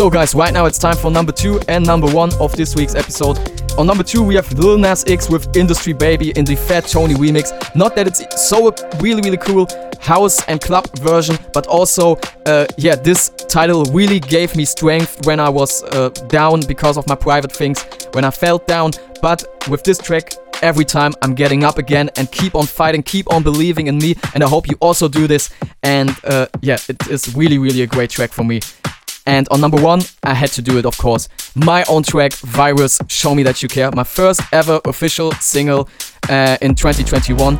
So, guys, right now it's time for number two and number one of this week's episode. On number two, we have Lil Nas X with Industry Baby in the Fat Tony remix. Not that it's so a really, really cool house and club version, but also, uh, yeah, this title really gave me strength when I was uh, down because of my private things, when I felt down. But with this track, every time I'm getting up again and keep on fighting, keep on believing in me. And I hope you also do this. And uh, yeah, it is really, really a great track for me. And on number one, I had to do it, of course. My own track, Virus, Show Me That You Care. My first ever official single uh, in 2021.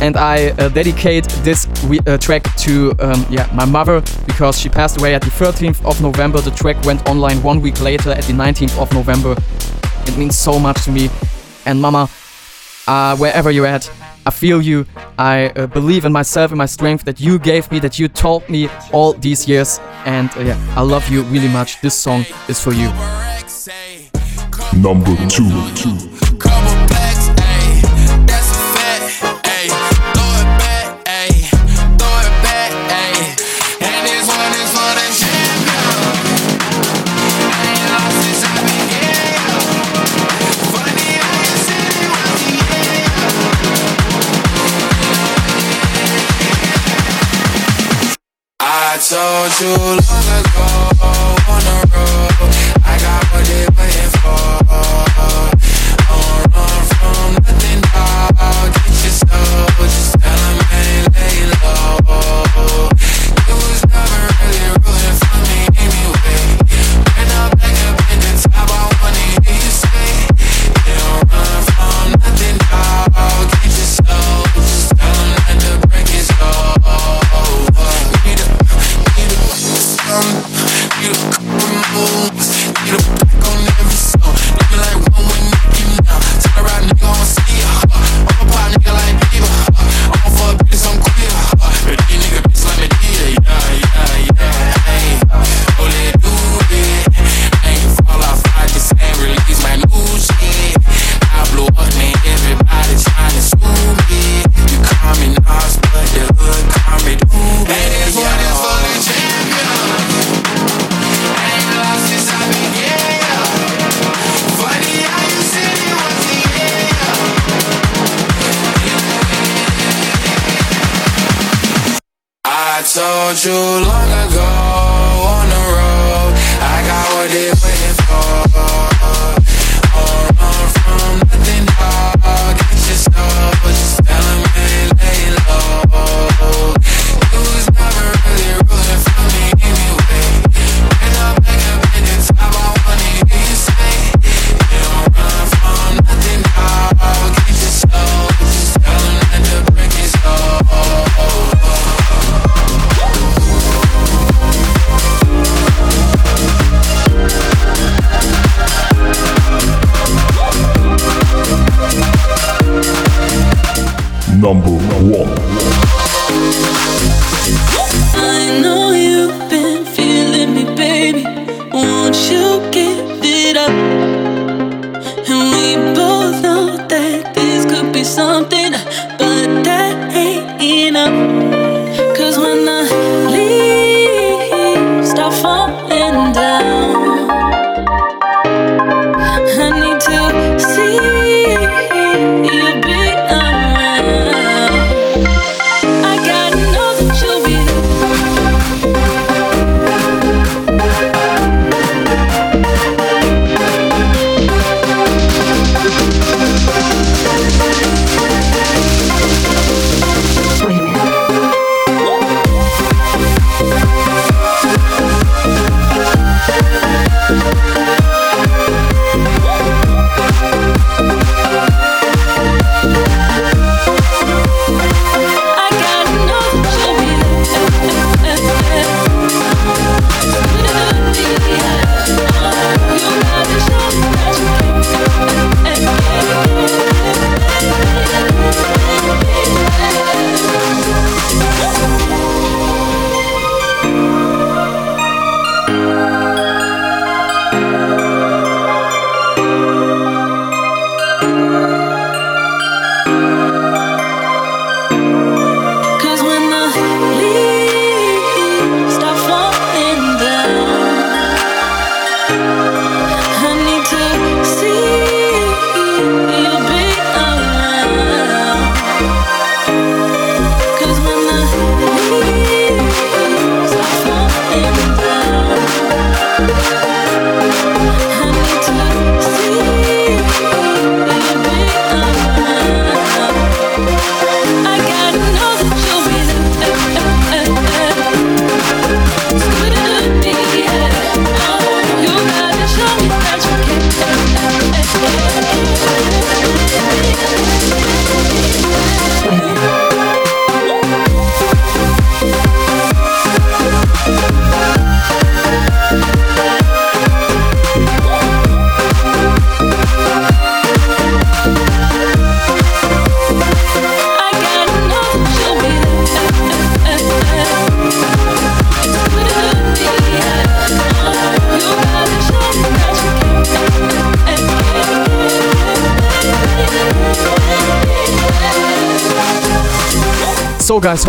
And I uh, dedicate this re- uh, track to um, yeah my mother because she passed away at the 13th of November. The track went online one week later at the 19th of November. It means so much to me. And Mama, uh, wherever you're at, I feel you. I uh, believe in myself and my strength that you gave me, that you taught me all these years. And uh, yeah, I love you really much. This song is for you. Number two. Told you long ago. On the road, I got what they waiting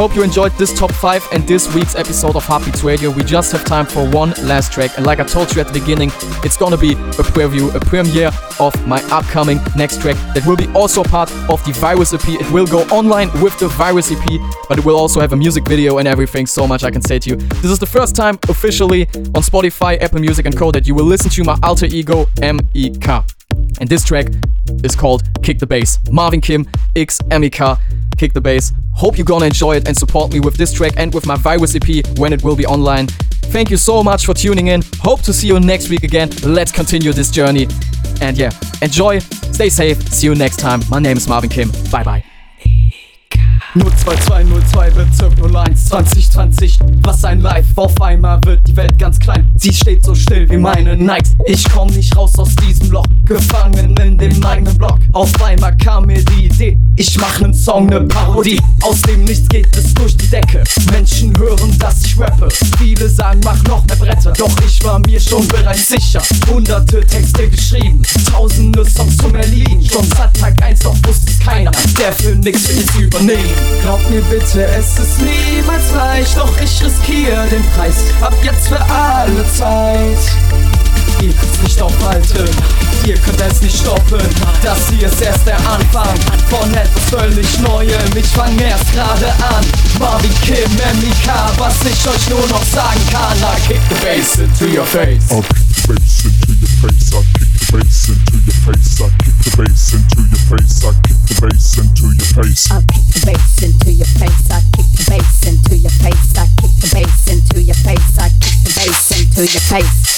hope you enjoyed this top 5 and this week's episode of Heartbeats Radio. We just have time for one last track, and like I told you at the beginning, it's gonna be a preview, a premiere of my upcoming next track that will be also part of the Virus EP. It will go online with the Virus EP, but it will also have a music video and everything. So much I can say to you. This is the first time officially on Spotify, Apple Music, and Co. that you will listen to my alter ego MEK. And this track is called Kick the Bass. Marvin Kim X MEK Kick the Bass. Hope you're gonna enjoy it and support me with this track and with my Virus EP when it will be online. Thank you so much for tuning in. Hope to see you next week again. Let's continue this journey. And yeah, enjoy, stay safe. See you next time. My name is Marvin Kim. Bye bye. 02202 Bezirk 01 2020 Was ein Life, auf einmal wird die Welt ganz klein. Sie steht so still wie meine Nikes Ich komm nicht raus aus diesem Loch. Gefangen in dem eigenen Block. Auf einmal kam mir die Idee Ich mach nen Song, ne Parodie. Aus dem Nichts geht es durch die Decke. Menschen hören, dass ich rappe. Viele sagen, mach noch mehr Bretter Doch ich war mir schon bereits sicher. Hunderte Texte geschrieben. Tausende Songs zum Erliegen Schon seit Tag 1, doch wusste es keiner Der für nix will es übernehmen Glaub mir bitte, es ist niemals leicht Doch ich riskiere den Preis Ab jetzt für alle Zeit Ihr könnt's nicht aufhalten, ihr könnt es nicht stoppen Das hier ist erst der Anfang von etwas völlig Neuem, ich fang erst gerade an. Marvin Kim, MIK, was ich euch nur noch sagen kann. I kick the bass into your face. I'll kick the bass into your face. Bass into your face. I kick the bass into your face. I kick the bass into your face. I kick the bass into your face. I kick the bass into your face. I kick the bass into your face. I kick the bass into your face.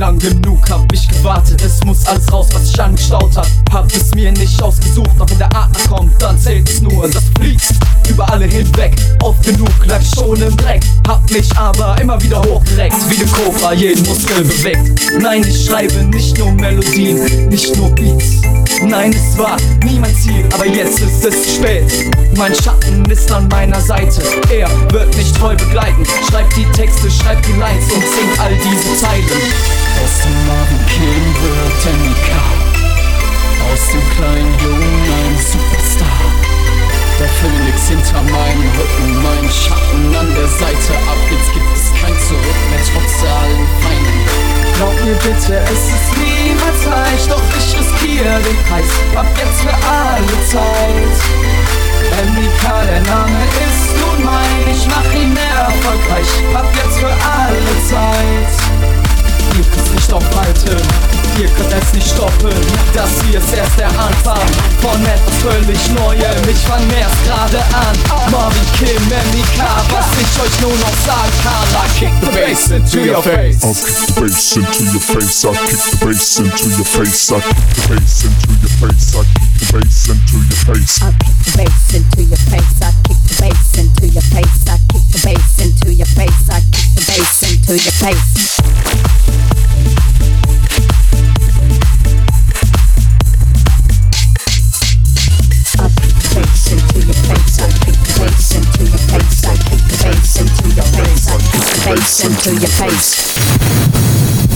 Lang genug hab ich gewartet, es muss alles raus, was ich angestaut hab. Hab es mir nicht ausgesucht, doch wenn der Atmer kommt, dann zählt es nur, dass du fliegst. Über alle hinweg, oft genug lag schon im Dreck. Hab mich aber immer wieder hochgereckt, wie ne Cobra jeden Muskel bewegt. Nein, ich schreibe nicht nur Melodien, nicht nur Beats. Nein, es war nie mein Ziel, aber jetzt ist es spät. Mein Schatten ist an meiner Seite, er wird mich treu begleiten. Schreibt die Texte, schreibt die Lines und singt all diese Zeilen. Aus dem Marvin King wird Emika. Aus dem kleinen Jungen ein Superstar. Der Phönix hinter meinem Rücken, mein Schatten an der Seite. Ab jetzt gibt es kein Zurück mehr, trotz allen Feinden. Glaub mir bitte, es ist niemals leicht, doch ich riskiere den Preis. Ab jetzt für alle Zeit. Emika, der Name ist nun mein, ich mach ihn mehr erfolgreich. Ab jetzt für alle Zeit. Ihr könnt's nicht aufhalten, ihr könnt es nicht stoppen. Das hier ist erst der Anfang von etwas völlig Neuem. Ich fang erst gerade an. Marvin Kim, MIK, was ich euch nur noch sagen kann. I kick the bass into your face. I'll kick the bass into your face. I'll kick the bass into your face. I'll kick the bass into your face. I'll kick the bass into your face. I'll kick the bass into your face. I kick the bass into your face. I kick the bass into your face. I kick the bass into your face. I kick the bass into your face. I kick the bass into your face. I kick the bass into your face. I kick the bass into your face.